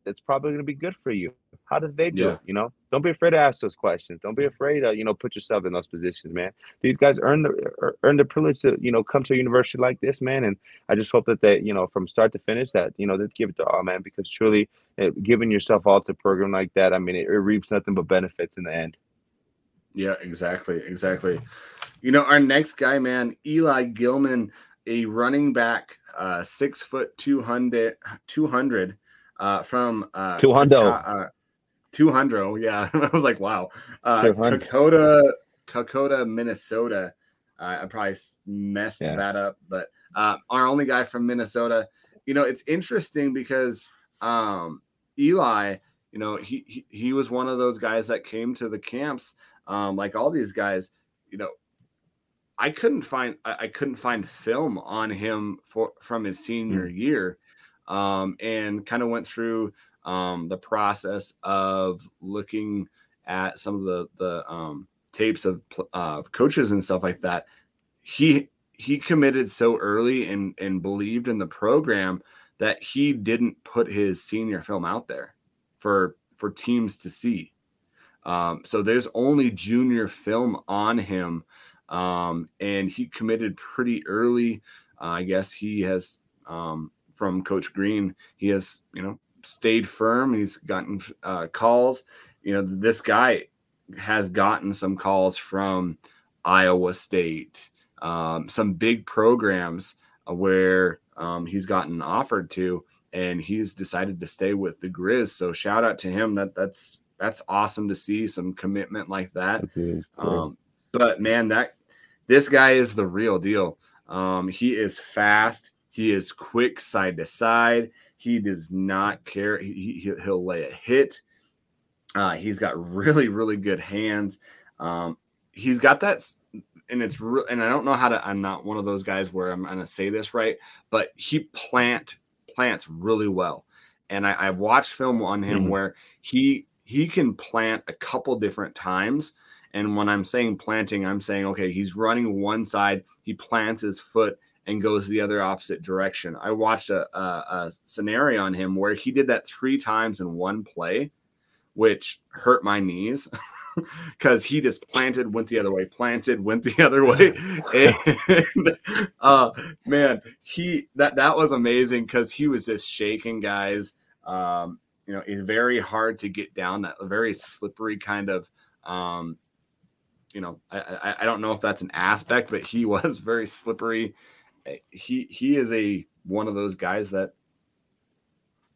that's probably going to be good for you. How did they do yeah. it? You know, don't be afraid to ask those questions. Don't be afraid to, you know, put yourself in those positions, man. These guys earn the earn the privilege to, you know, come to a university like this, man. And I just hope that they, you know, from start to finish, that you know, they give it to all, man. Because truly, it, giving yourself all to a program like that, I mean, it, it reaps nothing but benefits in the end. Yeah, exactly, exactly. You know, our next guy, man, Eli Gillman, a running back, uh, six foot 200, 200 uh, from uh, 200. Uh, 200. Yeah. I was like, wow. Uh, Kakota, Kakota, Minnesota. Uh, I probably messed yeah. that up, but uh, our only guy from Minnesota. You know, it's interesting because um, Eli, you know, he, he, he was one of those guys that came to the camps, um, like all these guys. You know, I couldn't find I, I couldn't find film on him for from his senior mm. year um, and kind of went through um, the process of looking at some of the the um, tapes of uh, coaches and stuff like that. He he committed so early and and believed in the program that he didn't put his senior film out there for for teams to see. Um, so there's only junior film on him, um, and he committed pretty early. Uh, I guess he has um, from Coach Green. He has, you know, stayed firm. He's gotten uh, calls. You know, this guy has gotten some calls from Iowa State, um, some big programs where um, he's gotten offered to, and he's decided to stay with the Grizz. So shout out to him. That that's that's awesome to see some commitment like that. Um, but man, that this guy is the real deal. Um, he is fast. He is quick side to side. He does not care. He, he, will lay a hit. Uh, he's got really, really good hands. Um, he's got that, and it's real. And I don't know how to. I'm not one of those guys where I'm going to say this right, but he plant plants really well. And I, have watched film on him mm-hmm. where he he can plant a couple different times. And when I'm saying planting, I'm saying okay, he's running one side, he plants his foot and goes the other opposite direction. I watched a, a, a scenario on him where he did that three times in one play, which hurt my knees. because he just planted, went the other way, planted, went the other way. And uh man, he that that was amazing because he was just shaking guys. Um, you know, it's very hard to get down that very slippery kind of um, you know, I, I, I don't know if that's an aspect, but he was very slippery. He he is a one of those guys that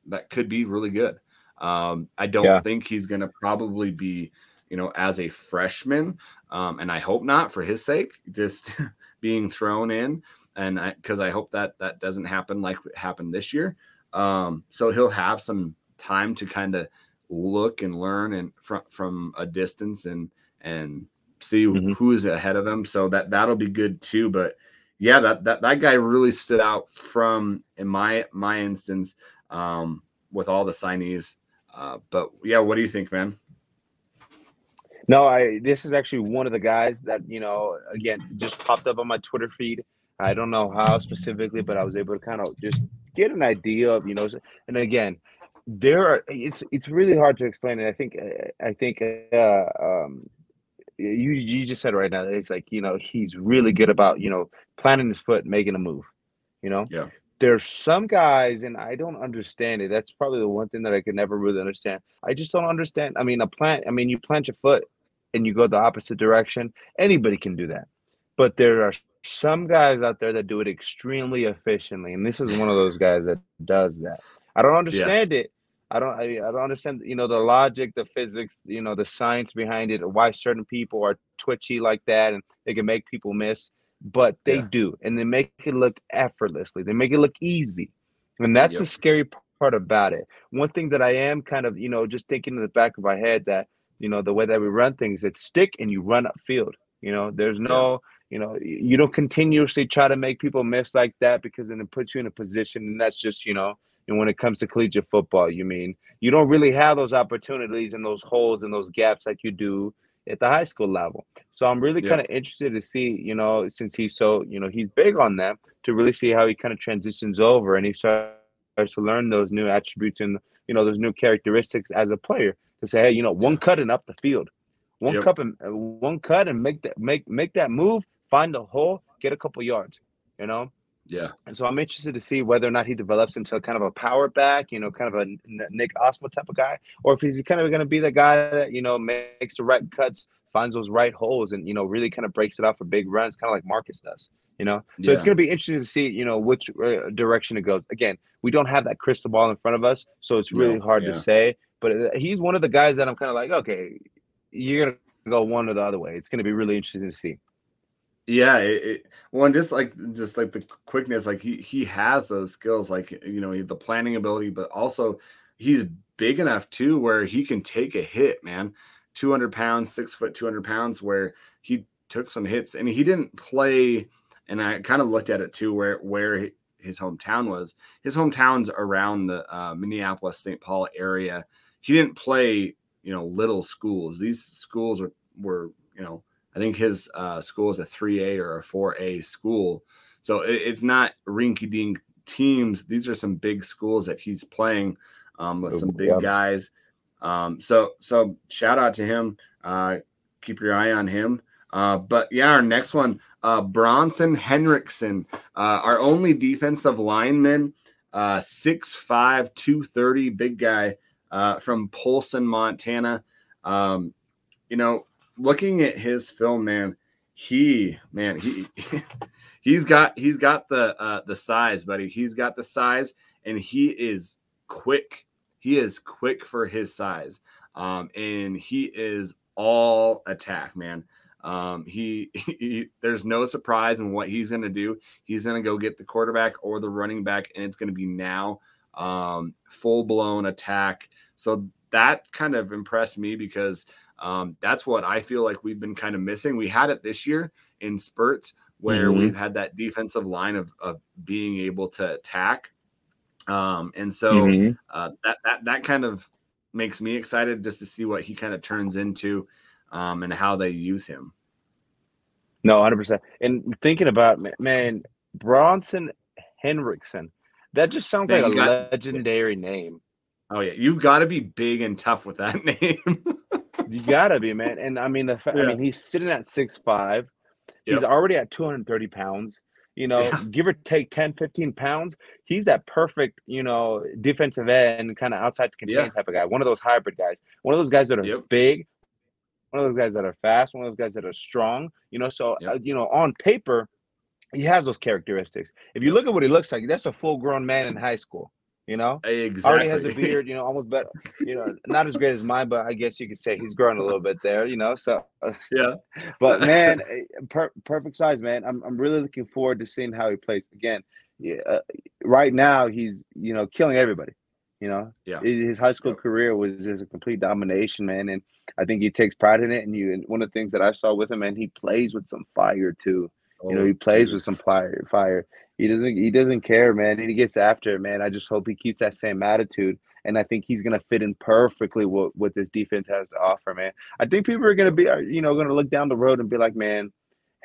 that could be really good. Um, I don't yeah. think he's going to probably be you know, as a freshman. Um, and I hope not for his sake, just being thrown in. And because I, I, hope that that doesn't happen like it happened this year. Um, so he'll have some time to kind of look and learn and from from a distance and and see mm-hmm. who is ahead of him. So that that'll be good too. But yeah, that that that guy really stood out from in my my instance um, with all the signees. Uh, but yeah, what do you think, man? No, I this is actually one of the guys that, you know, again, just popped up on my Twitter feed. I don't know how specifically, but I was able to kind of just get an idea of, you know, and again, there are it's it's really hard to explain it. I think I think uh um you you just said right now it's like, you know, he's really good about, you know, planting his foot, making a move, you know? Yeah there's some guys and i don't understand it that's probably the one thing that i could never really understand i just don't understand i mean a plant i mean you plant your foot and you go the opposite direction, anybody can do that. But there are some guys out there that do it extremely efficiently, and this is one of those guys that does that. I don't understand yeah. it. I don't. I, I don't understand. You know the logic, the physics. You know the science behind it. Why certain people are twitchy like that, and they can make people miss. But they yeah. do, and they make it look effortlessly. They make it look easy, and that's yep. the scary part about it. One thing that I am kind of, you know, just thinking in the back of my head that you know the way that we run things it's stick and you run upfield you know there's no you know you don't continuously try to make people miss like that because then it puts you in a position and that's just you know and when it comes to collegiate football you mean you don't really have those opportunities and those holes and those gaps like you do at the high school level so i'm really yeah. kind of interested to see you know since he's so you know he's big on that to really see how he kind of transitions over and he starts to learn those new attributes and you know those new characteristics as a player to say, hey, you know, one cut and up the field, one yep. cut and one cut and make that make make that move, find the hole, get a couple yards, you know. Yeah. And so I'm interested to see whether or not he develops into kind of a power back, you know, kind of a Nick Ostmo type of guy, or if he's kind of going to be the guy that you know makes the right cuts, finds those right holes, and you know really kind of breaks it off for big runs, kind of like Marcus does. You know, so yeah. it's going to be interesting to see, you know, which uh, direction it goes. Again, we don't have that crystal ball in front of us, so it's really no, hard yeah. to say. But uh, he's one of the guys that I'm kind of like, okay, you're gonna go one or the other way. It's gonna be really interesting to see. Yeah, it, it, well, just like just like the quickness, like he he has those skills, like you know the planning ability, but also he's big enough too where he can take a hit, man. 200 pounds, six foot, 200 pounds, where he took some hits and he didn't play. And I kind of looked at it too, where where his hometown was. His hometown's around the uh, Minneapolis, St. Paul area he didn't play, you know, little schools. These schools were, were you know, I think his uh, school is a 3A or a 4A school. So it, it's not rinky dink teams. These are some big schools that he's playing um, with some big guys. Um, so, so shout out to him. Uh, keep your eye on him. Uh, but yeah, our next one, uh, Bronson Henriksen, uh, our only defensive lineman, uh, 6'5, 230, big guy uh, from Polson, Montana. Um, you know, looking at his film, man, he man he he's got he's got the uh, the size, buddy. He's got the size, and he is quick. He is quick for his size, um, and he is all attack, man. Um, he, he, there's no surprise in what he's going to do. He's going to go get the quarterback or the running back, and it's going to be now um, full blown attack. So that kind of impressed me because um, that's what I feel like we've been kind of missing. We had it this year in spurts where mm-hmm. we've had that defensive line of, of being able to attack. Um, and so mm-hmm. uh, that that that kind of makes me excited just to see what he kind of turns into um, and how they use him. No, hundred percent. And thinking about man, Bronson Henriksen, that just sounds like a got, legendary name. Oh yeah, you've got to be big and tough with that name. you gotta be, man. And I mean, the fa- yeah. I mean, he's sitting at six five. He's already at 230 pounds. You know, yeah. give or take 10, 15 pounds. He's that perfect, you know, defensive end, kind of outside to contain yeah. type of guy. One of those hybrid guys. One of those guys that are yep. big. One of those guys that are fast. One of those guys that are strong. You know, so yep. uh, you know, on paper, he has those characteristics. If you look at what he looks like, that's a full grown man in high school. You know, exactly. Already has a beard. You know, almost better. You know, not as great as mine, but I guess you could say he's growing a little bit there. You know, so yeah. But man, eh, per- perfect size, man. I'm I'm really looking forward to seeing how he plays again. Yeah, uh, right now he's you know killing everybody. You know, yeah. His high school yeah. career was just a complete domination, man, and I think he takes pride in it. And you, and one of the things that I saw with him, and he plays with some fire too. You know, he oh, plays with some fire. Fire he doesn't he doesn't care, man. And he gets after it, man. I just hope he keeps that same attitude. And I think he's gonna fit in perfectly what what this defense has to offer, man. I think people are gonna be, uh, you know, gonna look down the road and be like, man,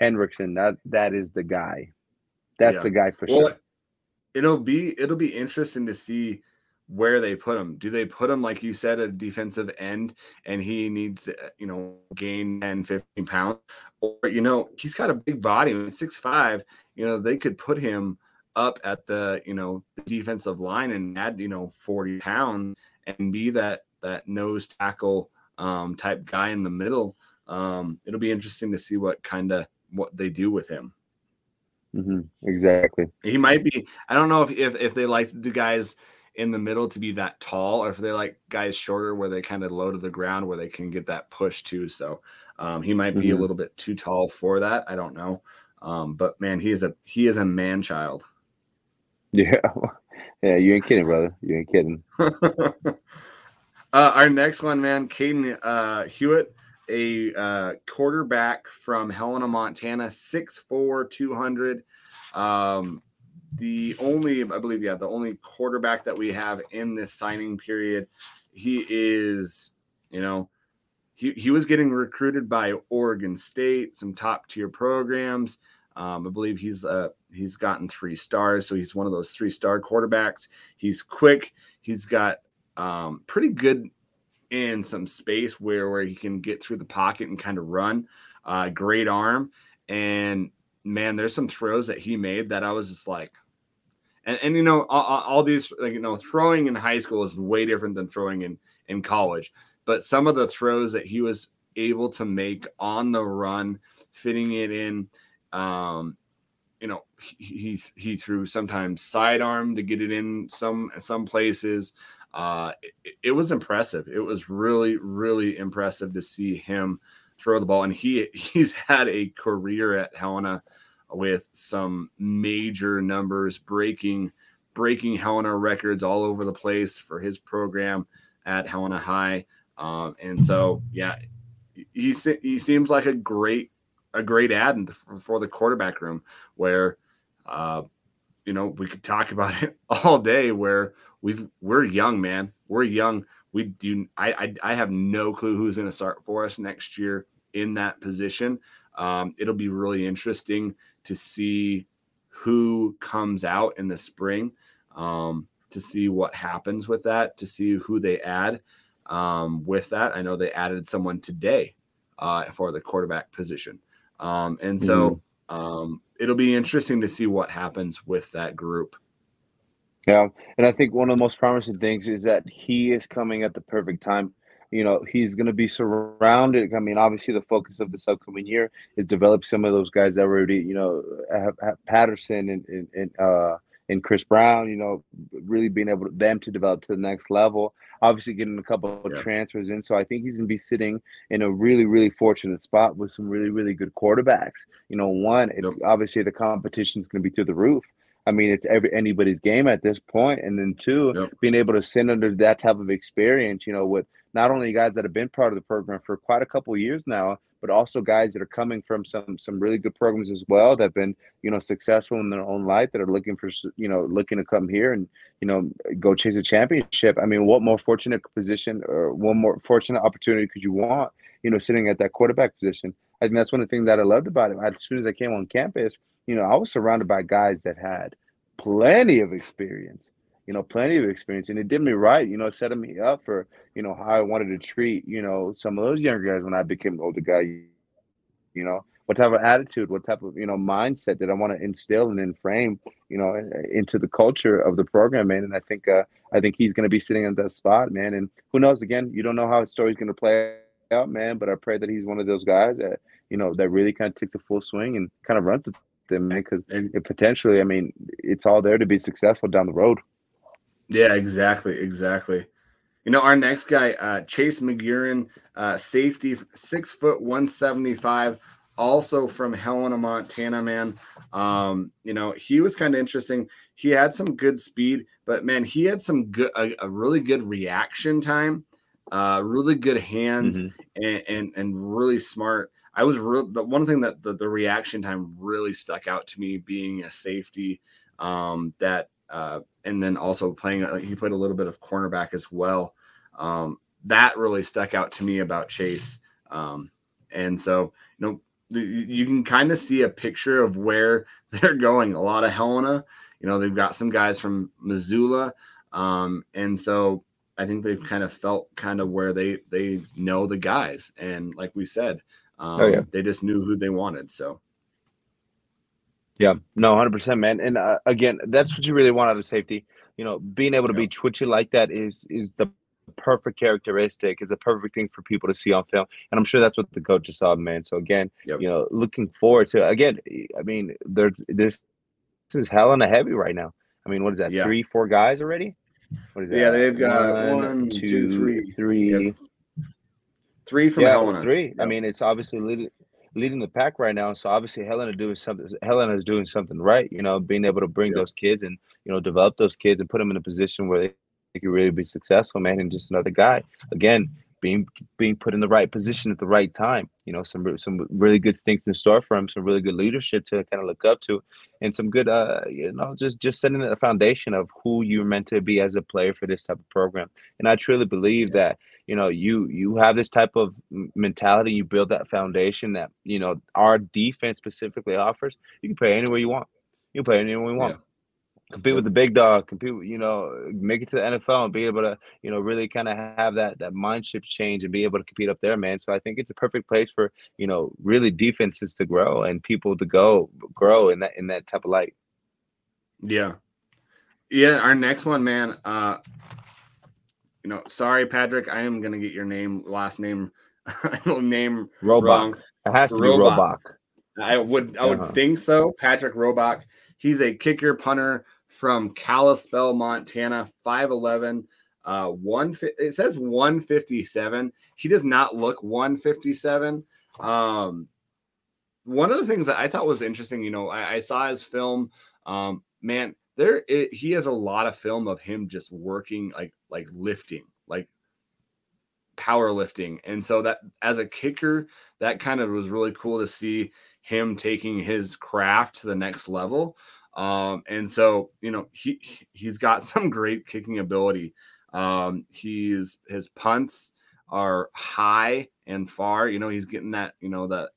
Hendrickson, that that is the guy. That's yeah. the guy for well, sure. It'll be it'll be interesting to see where they put him. Do they put him, like you said, a defensive end and he needs to, you know, gain 10, 15 pounds? Or, you know, he's got a big body. Six five, you know, they could put him up at the, you know, the defensive line and add, you know, 40 pounds and be that that nose tackle um, type guy in the middle. Um, it'll be interesting to see what kind of what they do with him. Mm-hmm. Exactly. He might be. I don't know if, if if they like the guys in the middle to be that tall, or if they like guys shorter where they kind of low to the ground where they can get that push too. So um, he might be mm-hmm. a little bit too tall for that. I don't know. Um, but man, he is a he is a man child. Yeah, yeah, you ain't kidding, brother. You ain't kidding. uh, our next one, man, Kaden uh, Hewitt, a uh, quarterback from Helena, Montana, 6'4", 200. Um, the only, I believe, yeah, the only quarterback that we have in this signing period. He is, you know, he, he was getting recruited by Oregon State, some top tier programs. Um, I believe he's uh, he's gotten three stars, so he's one of those three star quarterbacks. He's quick. He's got um, pretty good in some space where where he can get through the pocket and kind of run. Uh, great arm, and man, there's some throws that he made that I was just like, and and you know all, all, these like you know throwing in high school is way different than throwing in in college. But some of the throws that he was able to make on the run fitting it in um you know he he, threw sometimes sidearm to get it in some some places. Uh it, it was impressive. It was really really impressive to see him throw the ball. And he he's had a career at helena with some major numbers breaking breaking Helena records all over the place for his program at Helena High. Um, and so, yeah, he he seems like a great a great ad for the quarterback room where, uh, you know, we could talk about it all day. Where we've we're young, man, we're young. We do. I I, I have no clue who's going to start for us next year in that position. Um, it'll be really interesting to see who comes out in the spring, um, to see what happens with that, to see who they add um, with that. I know they added someone today uh, for the quarterback position. Um, and so mm-hmm. um, it'll be interesting to see what happens with that group. Yeah. And I think one of the most promising things is that he is coming at the perfect time you know he's going to be surrounded. I mean, obviously the focus of this upcoming year is develop some of those guys that already you know have, have Patterson and and, and uh and Chris Brown. You know, really being able to, them to develop to the next level. Obviously, getting a couple of yeah. transfers in, so I think he's going to be sitting in a really really fortunate spot with some really really good quarterbacks. You know, one it's yep. obviously the competition is going to be through the roof. I mean, it's every anybody's game at this point. And then two, yep. being able to sit under that type of experience, you know, with not only guys that have been part of the program for quite a couple years now, but also guys that are coming from some some really good programs as well that have been you know successful in their own life that are looking for you know looking to come here and you know go chase a championship. I mean, what more fortunate position or one more fortunate opportunity could you want? You know, sitting at that quarterback position. I think that's one of the things that I loved about it. As soon as I came on campus, you know, I was surrounded by guys that had plenty of experience you know, plenty of experience, and it did me right. You know, setting me up for you know how I wanted to treat you know some of those younger guys when I became an older guy. You know, what type of attitude, what type of you know mindset did I want to instill and frame you know into the culture of the program, man. And I think uh, I think he's going to be sitting in that spot, man. And who knows? Again, you don't know how the story's going to play out, man. But I pray that he's one of those guys that you know that really kind of took the full swing and kind of run with them, man. Because potentially, I mean, it's all there to be successful down the road. Yeah, exactly, exactly. You know, our next guy, uh, Chase McGurin, uh, safety, six foot one seventy five, also from Helena, Montana. Man, um, you know, he was kind of interesting. He had some good speed, but man, he had some good, a, a really good reaction time, uh, really good hands, mm-hmm. and, and and really smart. I was real. The one thing that the, the reaction time really stuck out to me, being a safety, um, that uh, and then also playing. Uh, he played a little bit of cornerback as well. Um, that really stuck out to me about Chase. Um, and so, you know, you can kind of see a picture of where they're going. A lot of Helena, you know, they've got some guys from Missoula, um, and so I think they've kind of felt kind of where they they know the guys, and like we said, um, oh, yeah. they just knew who they wanted. So yeah, no, hundred percent, man. And uh, again, that's what you really want out of safety. You know, being able to be twitchy like that is is the perfect characteristic. Is a perfect thing for people to see on film, and I'm sure that's what the coaches saw, man. So again, yep. you know, looking forward to again. I mean, there's this this is hell in a heavy right now. I mean, what is that? Yeah. Three, four guys already? What is that? Yeah, they've got one, one two, two, three, three. Three from yeah, Helena. Three. I mean, it's obviously leading leading the pack right now. So obviously Helena doing something. Helena is doing something right. You know, being able to bring yeah. those kids and you know develop those kids and put them in a position where they, they can really be successful, man. And just another guy again being being put in the right position at the right time. You know, some some really good things in store for him, some really good leadership to kind of look up to, and some good, uh, you know, just just setting the foundation of who you're meant to be as a player for this type of program. And I truly believe yeah. that you know you you have this type of mentality you build that foundation that you know our defense specifically offers you can play anywhere you want. You can play anywhere you want. Yeah. compete with the big dog compete you know make it to the nfl and be able to you know really kind of have that that mind shift change and be able to compete up there man. So i think it's a perfect place for you know really defenses to grow and people to go grow in that in that type of light. Yeah. Yeah our next one man uh you know, sorry, Patrick, I am gonna get your name, last name, I don't name Robach. wrong. It has to Robach. be Robach. I would, I would uh-huh. think so. Patrick Robach. He's a kicker punter from Kalispell, Montana, 5'11, uh, one. It says 157. He does not look 157. Um, one of the things that I thought was interesting, you know, I, I saw his film. Um, man, there it, he has a lot of film of him just working like like lifting like powerlifting. And so that as a kicker that kind of was really cool to see him taking his craft to the next level. Um and so you know he he's got some great kicking ability. Um he's his punts are high and far. You know he's getting that you know that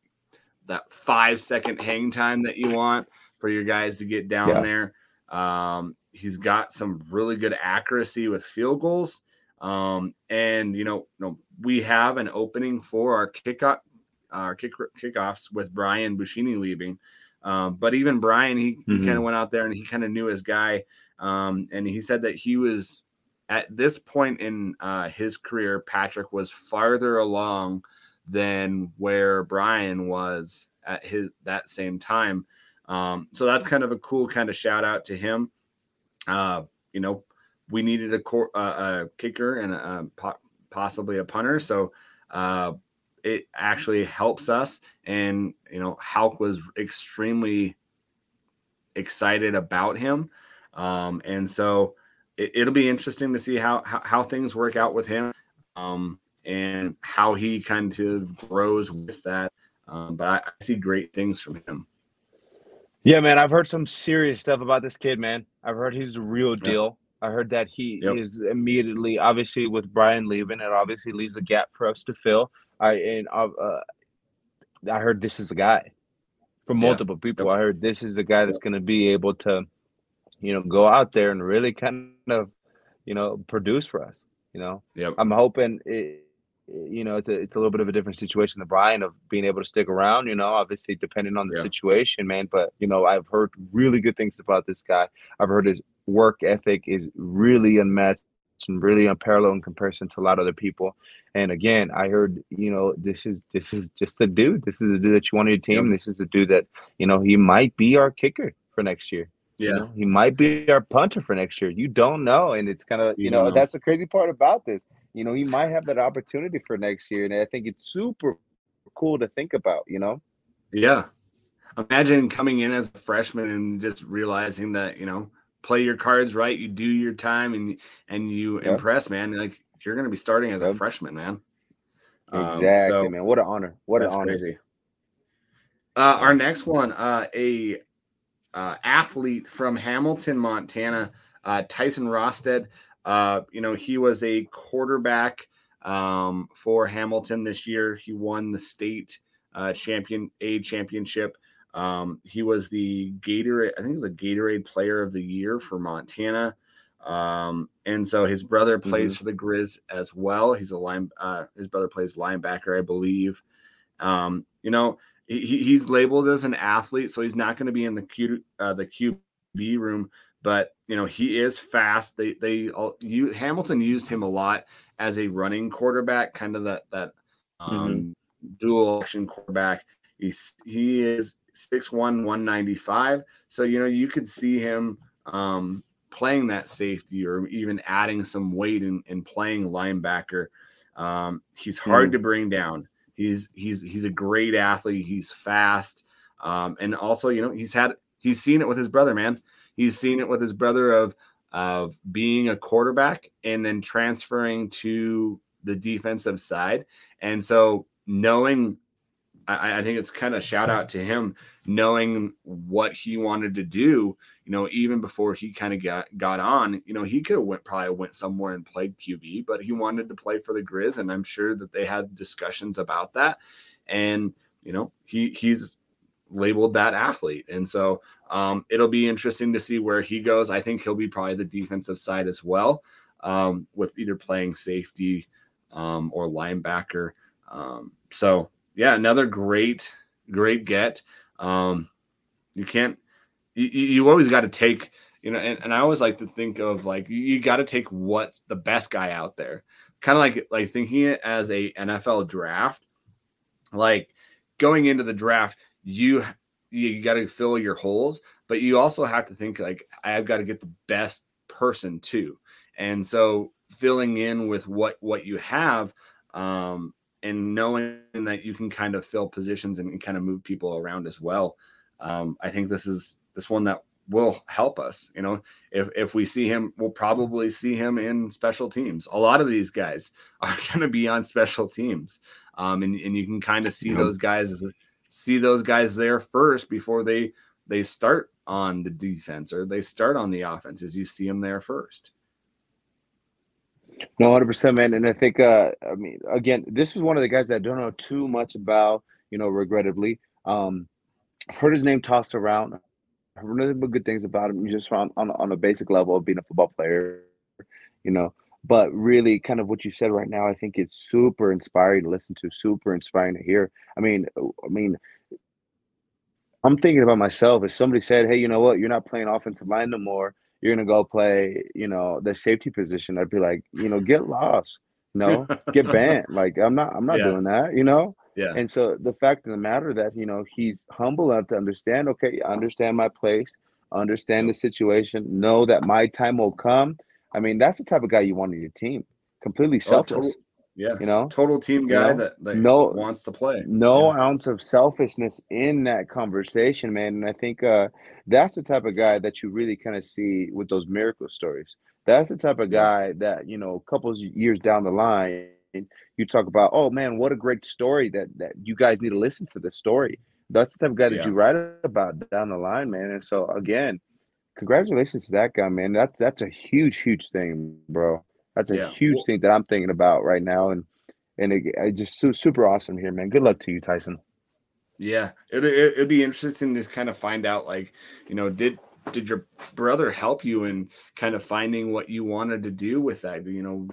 that five second hang time that you want for your guys to get down yeah. there um, he's got some really good accuracy with field goals. Um, and you know, you know, we have an opening for our kickoff, our kick kickoffs with Brian Buschini leaving. Um, but even Brian, he, mm-hmm. he kind of went out there and he kind of knew his guy. Um, and he said that he was at this point in uh, his career, Patrick was farther along than where Brian was at his that same time. Um, so that's kind of a cool kind of shout out to him. Uh, you know, we needed a, cor- uh, a kicker and a, po- possibly a punter. So uh, it actually helps us. And, you know, Hauck was extremely excited about him. Um, and so it, will be interesting to see how, how, how things work out with him um, and how he kind of grows with that. Um, but I, I, see great things from him. Yeah, man, I've heard some serious stuff about this kid, man. I've heard he's the real deal. I heard that he yep. is immediately, obviously, with Brian leaving, it obviously leaves a gap for us to fill. I and uh, uh I heard this is the guy from multiple yeah. people. Yep. I heard this is the guy that's going to be able to, you know, go out there and really kind of, you know, produce for us. You know, yep. I'm hoping it, you know, it's a, it's a little bit of a different situation than Brian of being able to stick around, you know, obviously depending on the yeah. situation, man. But, you know, I've heard really good things about this guy. I've heard his work ethic is really unmatched and really unparalleled in comparison to a lot of other people. And again, I heard, you know, this is this is just a dude. This is a dude that you want on your team. Yep. This is a dude that, you know, he might be our kicker for next year. Yeah. You know, he might be our punter for next year. You don't know. And it's kind of, you, you know, know, that's the crazy part about this. You know, he might have that opportunity for next year. And I think it's super cool to think about, you know? Yeah. Imagine coming in as a freshman and just realizing that, you know, play your cards right, you do your time and and you impress, man. Like you're gonna be starting as a freshman, man. Exactly, um, so man. What an honor. What an honor. Uh, our next one, uh, a uh, athlete from Hamilton, Montana, uh, Tyson Rosted. Uh, you know, he was a quarterback um, for Hamilton this year. He won the state uh, champion A championship. Um, he was the Gatorade, I think the Gatorade Player of the Year for Montana. Um, and so his brother plays mm-hmm. for the Grizz as well. He's a line. Uh, his brother plays linebacker, I believe. Um, you know, he, he's labeled as an athlete, so he's not going to be in the Q uh, the QB room. But you know, he is fast. They they all, you Hamilton used him a lot as a running quarterback, kind of that that um, mm-hmm. dual action quarterback. He's he is 6'1, 195. So, you know, you could see him um, playing that safety or even adding some weight and, and playing linebacker. Um, he's hard mm. to bring down. He's he's he's a great athlete. He's fast. Um, and also, you know, he's had he's seen it with his brother, man. He's seen it with his brother of of being a quarterback and then transferring to the defensive side. And so knowing I, I think it's kind of shout out to him knowing what he wanted to do. You know, even before he kind of got got on, you know, he could have went probably went somewhere and played QB, but he wanted to play for the Grizz, and I'm sure that they had discussions about that. And you know, he he's labeled that athlete, and so um, it'll be interesting to see where he goes. I think he'll be probably the defensive side as well, um, with either playing safety um, or linebacker. Um, so yeah, another great, great get. Um, you can't, you, you always got to take, you know, and, and I always like to think of like, you, you got to take what's the best guy out there. Kind of like, like thinking it as a NFL draft, like going into the draft, you, you got to fill your holes, but you also have to think like, I've got to get the best person too. And so filling in with what, what you have, um, and knowing that you can kind of fill positions and, and kind of move people around as well. Um, I think this is this one that will help us. You know, if if we see him, we'll probably see him in special teams. A lot of these guys are going to be on special teams, um, and and you can kind of see those guys see those guys there first before they they start on the defense or they start on the offense. As you see them there first. No, hundred percent, man. And I think, uh, I mean, again, this is one of the guys that I don't know too much about. You know, regrettably, um, I've heard his name tossed around. I've heard nothing but good things about him, just on, on on a basic level of being a football player. You know, but really, kind of what you said right now, I think it's super inspiring to listen to, super inspiring to hear. I mean, I mean, I'm thinking about myself. If somebody said, "Hey, you know what? You're not playing offensive line no more," you're gonna go play, you know, the safety position, I'd be like, you know, get lost, you know, get banned. Like I'm not, I'm not yeah. doing that, you know. Yeah. And so the fact of the matter that you know he's humble enough to understand. Okay, understand my place, understand the situation, know that my time will come. I mean, that's the type of guy you want in your team. Completely oh, selfless. Oh, totally. Yeah, You know, total team guy know, that, that no- wants to play. no Yeah. ounce of selfishness in that conversation, man. And I think uh, that's the type of guy that you really kind of see with those miracle stories. That's the type of Yeah. guy that you know, a couple of years down the line, you talk about, oh man, what a great story that that you guys need to listen to this story. That's the type of guy that Yeah. you write about down the line, man. And so again, congratulations to that guy, man. That's that's a huge, huge thing, bro. That's a Yeah. huge thing that I'm thinking about right now, and and it, it just su- super awesome here, man. Good luck to you, Tyson. Yeah, it, it it'd be interesting to kind of find out, like, you know, did did your brother help you in kind of finding what you wanted to do with that? You know,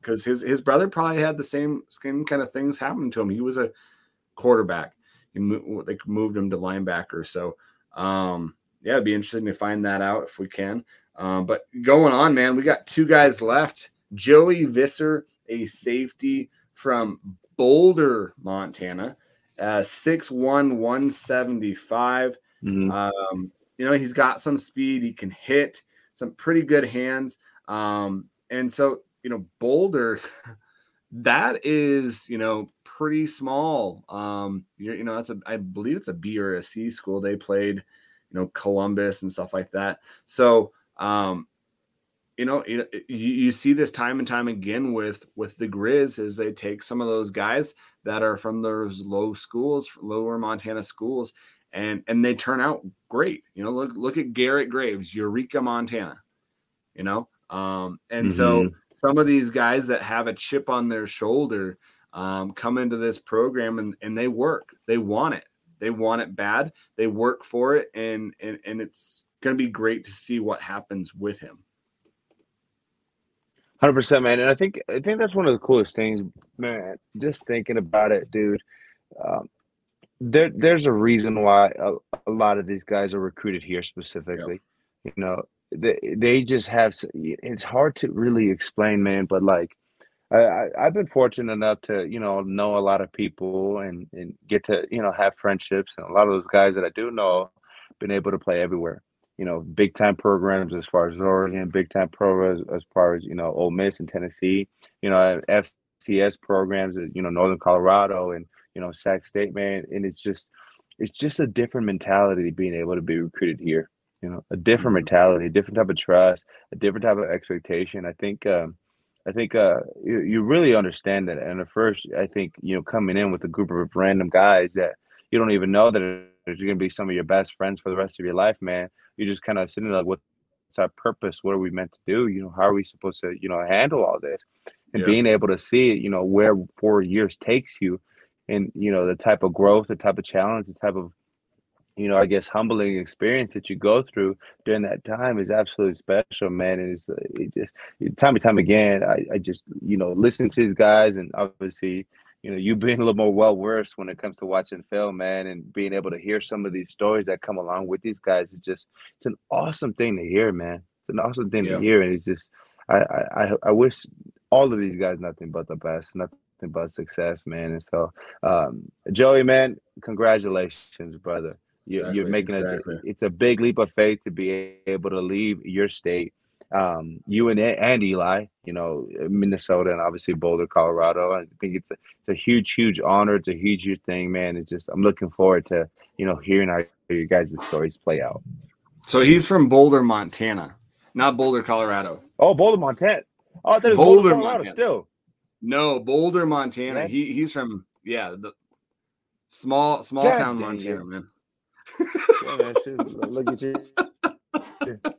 because his his brother probably had the same same kind of things happen to him. He was a quarterback. He mo- they moved him to linebacker. So, um, yeah, it'd be interesting to find that out if we can. Um, but going on, man, we got two guys left. Joey Visser, a safety from Boulder, Montana, uh, 6'1, 175. Mhm. Um, you know, he's got some speed, he can hit some pretty good hands. Um, and so, you know, Boulder, that is, you know, pretty small. Um, you're, you know, that's a, I believe it's a B or a C school. They played, you know, Columbus and stuff like that. So, um, you know, you, you see this time and time again with with the Grizz is they take some of those guys that are from those low schools, lower Montana schools, and and they turn out great. You know, look look at Garrett Graves, Eureka, Montana. You know, um, and so some of these guys that have a chip on their shoulder um, come into this program and and they work. They want it. They want it bad. They work for it, and and and it's going to be great to see what happens with him. Hundred percent, man, and I think I think that's one of the coolest things, man. Just thinking about it, dude. Um, there, there's a reason why a, a lot of these guys are recruited here specifically. You know, they they just have. It's hard to really explain, man. But like, I, I I've been fortunate enough to you know know a lot of people and and get to you know have friendships, and a lot of those guys that I do know, been able to play everywhere you know, big time programs as far as Oregon, big time programs as far as, you know, Ole Miss and Tennessee, you know, FCS programs, you know, Northern Colorado and, you know, Sac State, man. And it's just, it's just a different mentality being able to be recruited here, you know, a different Mhm. mentality, a different type of trust, a different type of expectation. I think, um, I think uh, you, you really understand that. And at first, I think, you know, coming in with a group of random guys that you don't even know that are going to be some of your best friends for the rest of your life, man you're just kind of sitting there like, what's our purpose? What are we meant to do? You know, how are we supposed to, you know, handle all this? And Yeah. being able to see, you know, where four years takes you and, you know, the type of growth, the type of challenge, the type of, you know, I guess humbling experience that you go through during that time is absolutely special, man. And it's uh, it just time and time again, I, I just, you know, listen to these guys and obviously, you know, you being a little more well versed when it comes to watching film, man, and being able to hear some of these stories that come along with these guys is just it's an awesome thing to hear, man. It's an awesome thing Yeah. to hear, and it's just I, I I wish all of these guys nothing but the best, nothing but success, man. And so, um, Joey, man, congratulations, brother. You, you're Exactly, making exactly. a it's a big leap of faith to be able to leave your state. Um, you and and Eli, you know, Minnesota and obviously Boulder, Colorado. I think it's a, it's a huge, huge honor. It's a huge, huge thing, man. It's just I'm looking forward to you know hearing how your guys' stories play out. So he's from Boulder, Montana, not Boulder, Colorado. Oh, Boulder, Montana. Oh, I thought it was Boulder, Boulder, Colorado. Montana. Still, No, Boulder, Montana. He he's from yeah, the small small God town Montana, you. man. yeah, man, look at you.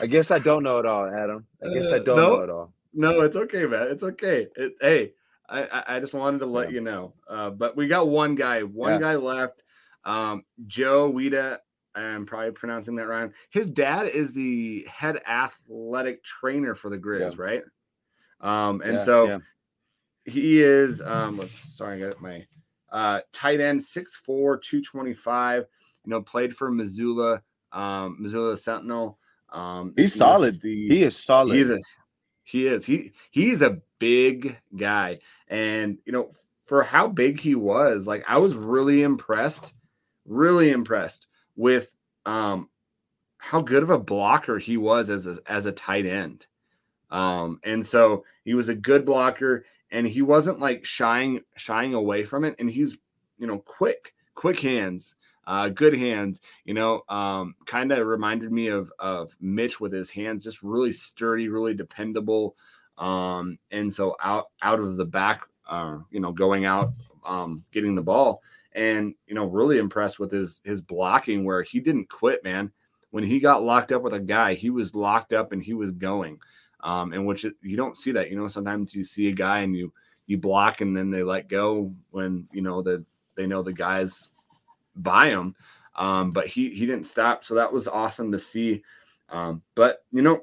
I guess I don't know it all, Adam. I guess I Uh, don't no. know it all. No, it's okay, man. It's okay. It, hey, I, I just wanted to let Yeah. you know. Uh, but we got one guy, one Yeah. guy left. Um, Joe Wida. I'm probably pronouncing that wrong. His dad is the head athletic trainer for the Grizz, right? Um, and Yeah, so yeah. he is um sorry, I got my uh tight end 6'4, 225, you know, played for Missoula, um, Missoula Sentinel. Um, He's this solid. The, he is solid. He's a he is. He he's a big guy. And you know, for how big he was, like I was really impressed, really impressed with um how good of a blocker he was as a, as a tight end. Um and so he was a good blocker and he wasn't like shying shying away from it, and he's you know quick, quick hands, uh, good hands. You know, um, kind of reminded me of of Mitch with his hands, just really sturdy, really dependable. Um, and so out out of the back, uh, you know, going out, um, getting the ball, and you know, really impressed with his his blocking where he didn't quit, man. When he got locked up with a guy, he was locked up and he was going. Um, and which you don't see that. You know, sometimes you see a guy and you you block and then they let go when you know that they know the guys by him. Um, but he he didn't stop, so that was awesome to see. Um, but you know,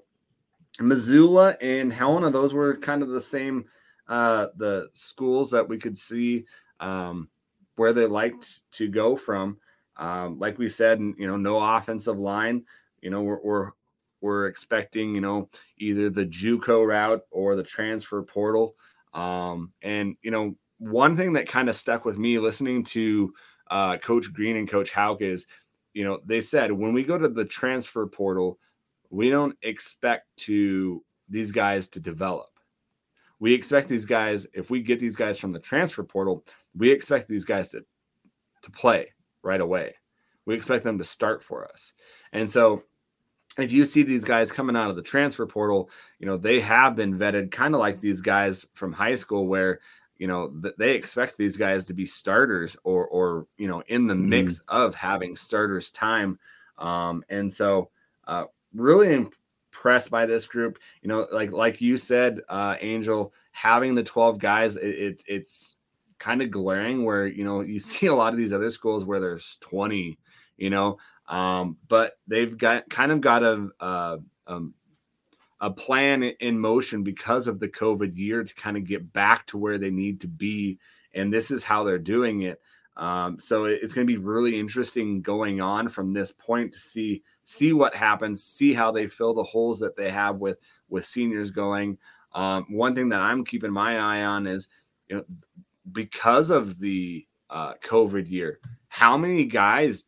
Missoula and Helena, those were kind of the same uh, the schools that we could see um, where they liked to go from. Um, like we said, you know, no offensive line. You know, we're, we're we're expecting, you know, either the JUCO route or the transfer portal. Um, and you know, one thing that kind of stuck with me listening to uh, Coach Green and Coach Hauck is, you know, they said when we go to the transfer portal, we don't expect to these guys to develop. We expect these guys, if we get these guys from the transfer portal, we expect these guys to to play right away. We expect them to start for us. And so if you see these guys coming out of the transfer portal, you know, they have been vetted kind of like these guys from high school where, you know, th- they expect these guys to be starters or, or, you know, in the mm-hmm. mix mm-hmm. of having starters time. Um, and so, uh, really impressed by this group, you know, like, like you said, uh, Angel, having the 12 guys, it, it it's kind of glaring where, you know, you see a lot of these other schools where there's 20, you know, um, but they've got kind of got a uh, um, a plan in motion because of the COVID year to kind of get back to where they need to be, and this is how they're doing it. Um, so it's going to be really interesting going on from this point to see see what happens, see how they fill the holes that they have with with seniors going. Um, one thing that I'm keeping my eye on is, you know, because of the uh, COVID year, how many guys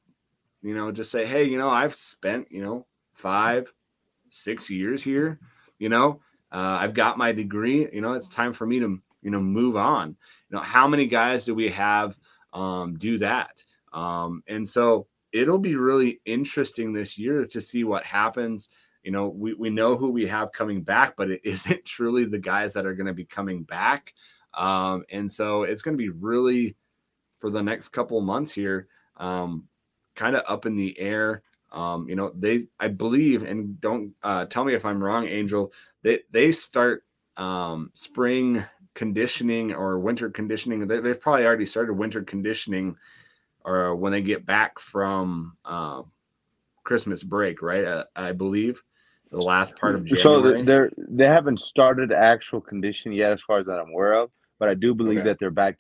you know, just say, hey, you know, I've spent, you know, five, six years here, you know, uh, I've got my degree, you know, it's time for me to, you know, move on. You know, how many guys do we have um, do that? Um, and so it'll be really interesting this year to see what happens. You know, we, we know who we have coming back, but it isn't truly the guys that are going to be coming back. Um, and so it's going to be really for the next couple months here. Um, kind of up in the air. Um, you know, they I believe, and don't uh, tell me if I'm wrong, Angel. They they start um, spring conditioning or winter conditioning. They, have probably already started winter conditioning, or when they get back from uh, Christmas break, right? Uh, I believe the last part of January. So they're they haven't started actual conditioning yet, as far as that I'm aware of. But I do believe okay. that they're back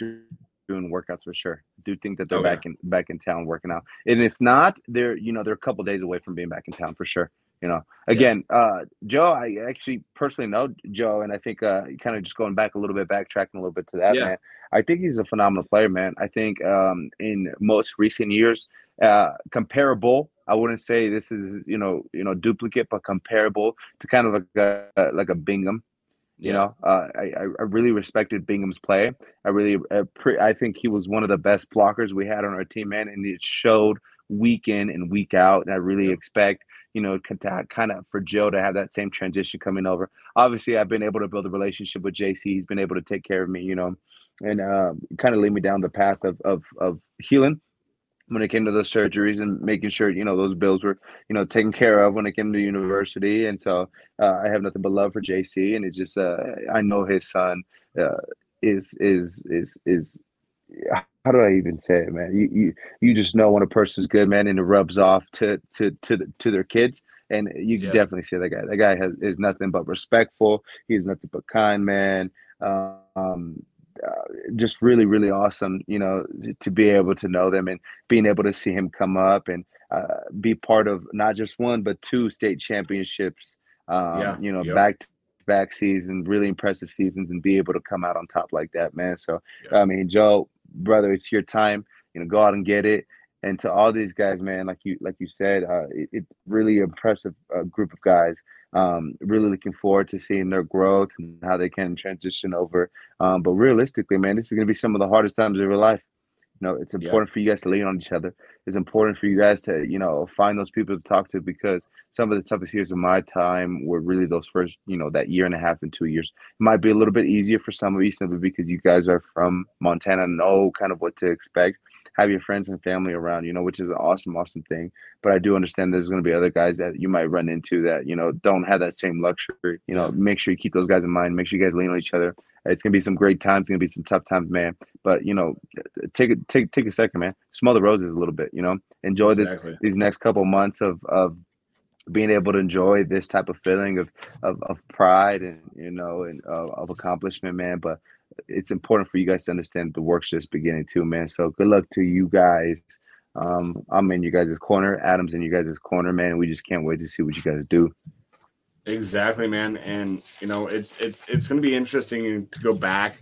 doing workouts for sure. I do think that they're oh, back yeah. in back in town working out. And if not, they're you know they're a couple days away from being back in town for sure. You know, again, yeah. uh, Joe, I actually personally know Joe, and I think uh, kind of just going back a little bit, backtracking a little bit to that, yeah. man. I think he's a phenomenal player, man. I think um, in most recent years, uh, comparable. I wouldn't say this is you know you know duplicate, but comparable to kind of like a like a Bingham you know, uh, I I really respected Bingham's play. I really uh, pre- I think he was one of the best blockers we had on our team, man, and it showed week in and week out. And I really yeah. expect you know to kind of for Joe to have that same transition coming over. Obviously, I've been able to build a relationship with JC. He's been able to take care of me, you know, and uh, kind of lead me down the path of of of healing when it came to those surgeries and making sure you know those bills were you know taken care of when it came to university. And so uh, i have nothing but love for jc and it's just uh, i know his son uh, is is is is how do i even say it man? You, you you just know when a person's good man and it rubs off to to to the, to their kids. And you yeah. definitely see that guy. That guy has is nothing but respectful. He's nothing but kind man. Um uh, just really, really awesome, you know, to be able to know them and being able to see him come up and uh, be part of not just one but two state championships. Um, yeah, you know, yep. back to back season, really impressive seasons, and be able to come out on top like that, man. So, yep. I mean, Joe, brother, it's your time. You know, go out and get it. and to all these guys, man, like you like you said, uh, it, it's really impressive uh, group of guys. Um, really looking forward to seeing their growth and how they can transition over. Um, but realistically, man, this is going to be some of the hardest times of your life. You know, it's important yeah. for you guys to lean on each other. It's important for you guys to, you know, find those people to talk to because some of the toughest years of my time were really those first, you know, that year and a half and two years. It might be a little bit easier for some of you simply because you guys are from Montana know kind of what to expect have your friends and family around, you know, which is an awesome, awesome thing. But I do understand there's going to be other guys that you might run into that, you know, don't have that same luxury. You know, make sure you keep those guys in mind. Make sure you guys lean on each other. It's gonna be some great times. It's gonna be some tough times, man. But you know, take it, take take a second, man. Smell the roses a little bit. You know, enjoy exactly. this these next couple months of of being able to enjoy this type of feeling of of, of pride and you know and uh, of accomplishment, man. But it's important for you guys to understand the work's just beginning too, man. So good luck to you guys. Um, I'm in you guys' corner. Adam's in you guys' corner, man. We just can't wait to see what you guys do. Exactly, man. And you know, it's it's it's going to be interesting to go back,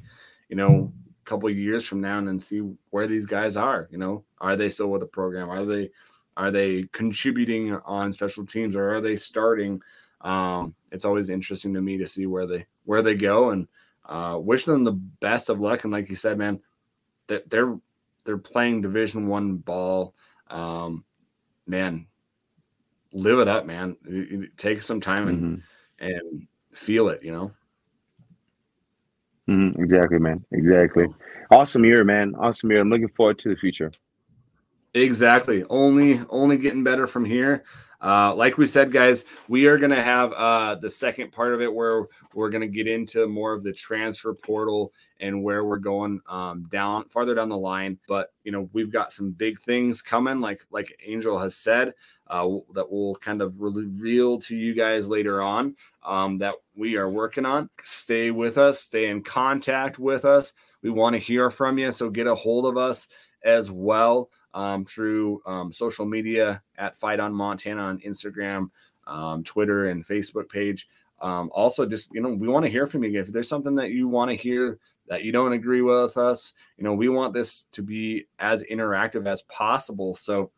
you know, a couple years from now and then see where these guys are. You know, are they still with the program? Are they are they contributing on special teams or are they starting? Um, it's always interesting to me to see where they where they go and uh, wish them the best of luck. And like you said, man, they're they're playing Division One ball. Um, man, live it up, man. Take some time and mm-hmm. and feel it. You know. Mm-hmm. Exactly, man. Exactly. Awesome year, man. Awesome year. I'm looking forward to the future. Exactly. Only only getting better from here. Uh, like we said, guys, we are going to have uh, the second part of it where we're going to get into more of the transfer portal and where we're going um, down farther down the line. But you know, we've got some big things coming, like like Angel has said, uh, that we'll kind of reveal to you guys later on um, that we are working on. Stay with us, stay in contact with us. We want to hear from you, so get a hold of us as well um, through um, social media at Fight on Montana on Instagram, um, Twitter, and Facebook page. Um, also, just you know, we want to hear from you. If there's something that you want to hear that you don't agree with us, you know, we want this to be as interactive as possible. So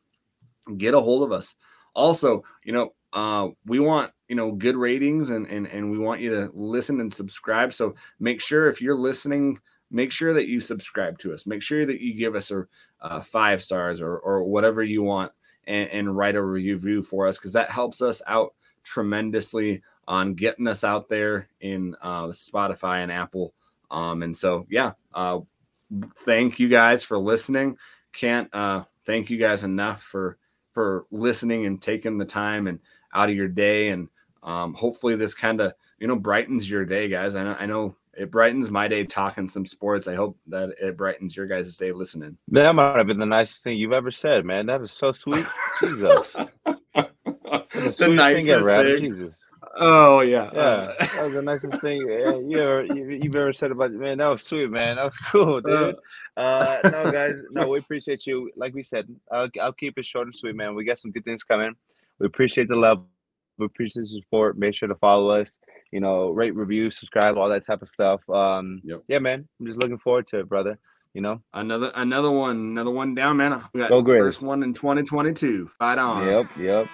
get a hold of us. Also, you know, uh, we want you know good ratings and and and we want you to listen and subscribe. So make sure if you're listening make sure that you subscribe to us. Make sure that you give us a, uh, five stars or, or whatever you want and, and write a review for us because that helps us out tremendously on getting us out there in uh, Spotify and Apple. Um, and so, yeah, uh, thank you guys for listening. Can't uh, thank you guys enough for for listening and taking the time and out of your day. And um, hopefully, this kind of you know brightens your day, guys. I know, I know it brightens my day talking some sports. I hope that it brightens your guys' day listening. That might have been the nicest thing you've ever said, man. That was so sweet. Jesus. the, the nicest thing ever. Thing. Jesus. Oh yeah, yeah. that was the nicest thing you ever you, have ever said about man. That was sweet, man. That was cool, dude. Uh, no, guys, no, we appreciate you. Like we said, I'll, I'll keep it short and sweet, man. We got some good things coming. We appreciate the love. We appreciate the support. Make sure to follow us. You know, rate, review, subscribe, all that type of stuff. Um, yep. yeah, man. I'm just looking forward to it, brother. You know, another another one, another one down, man. We got Go the first one in 2022. Right on. Yep, yep.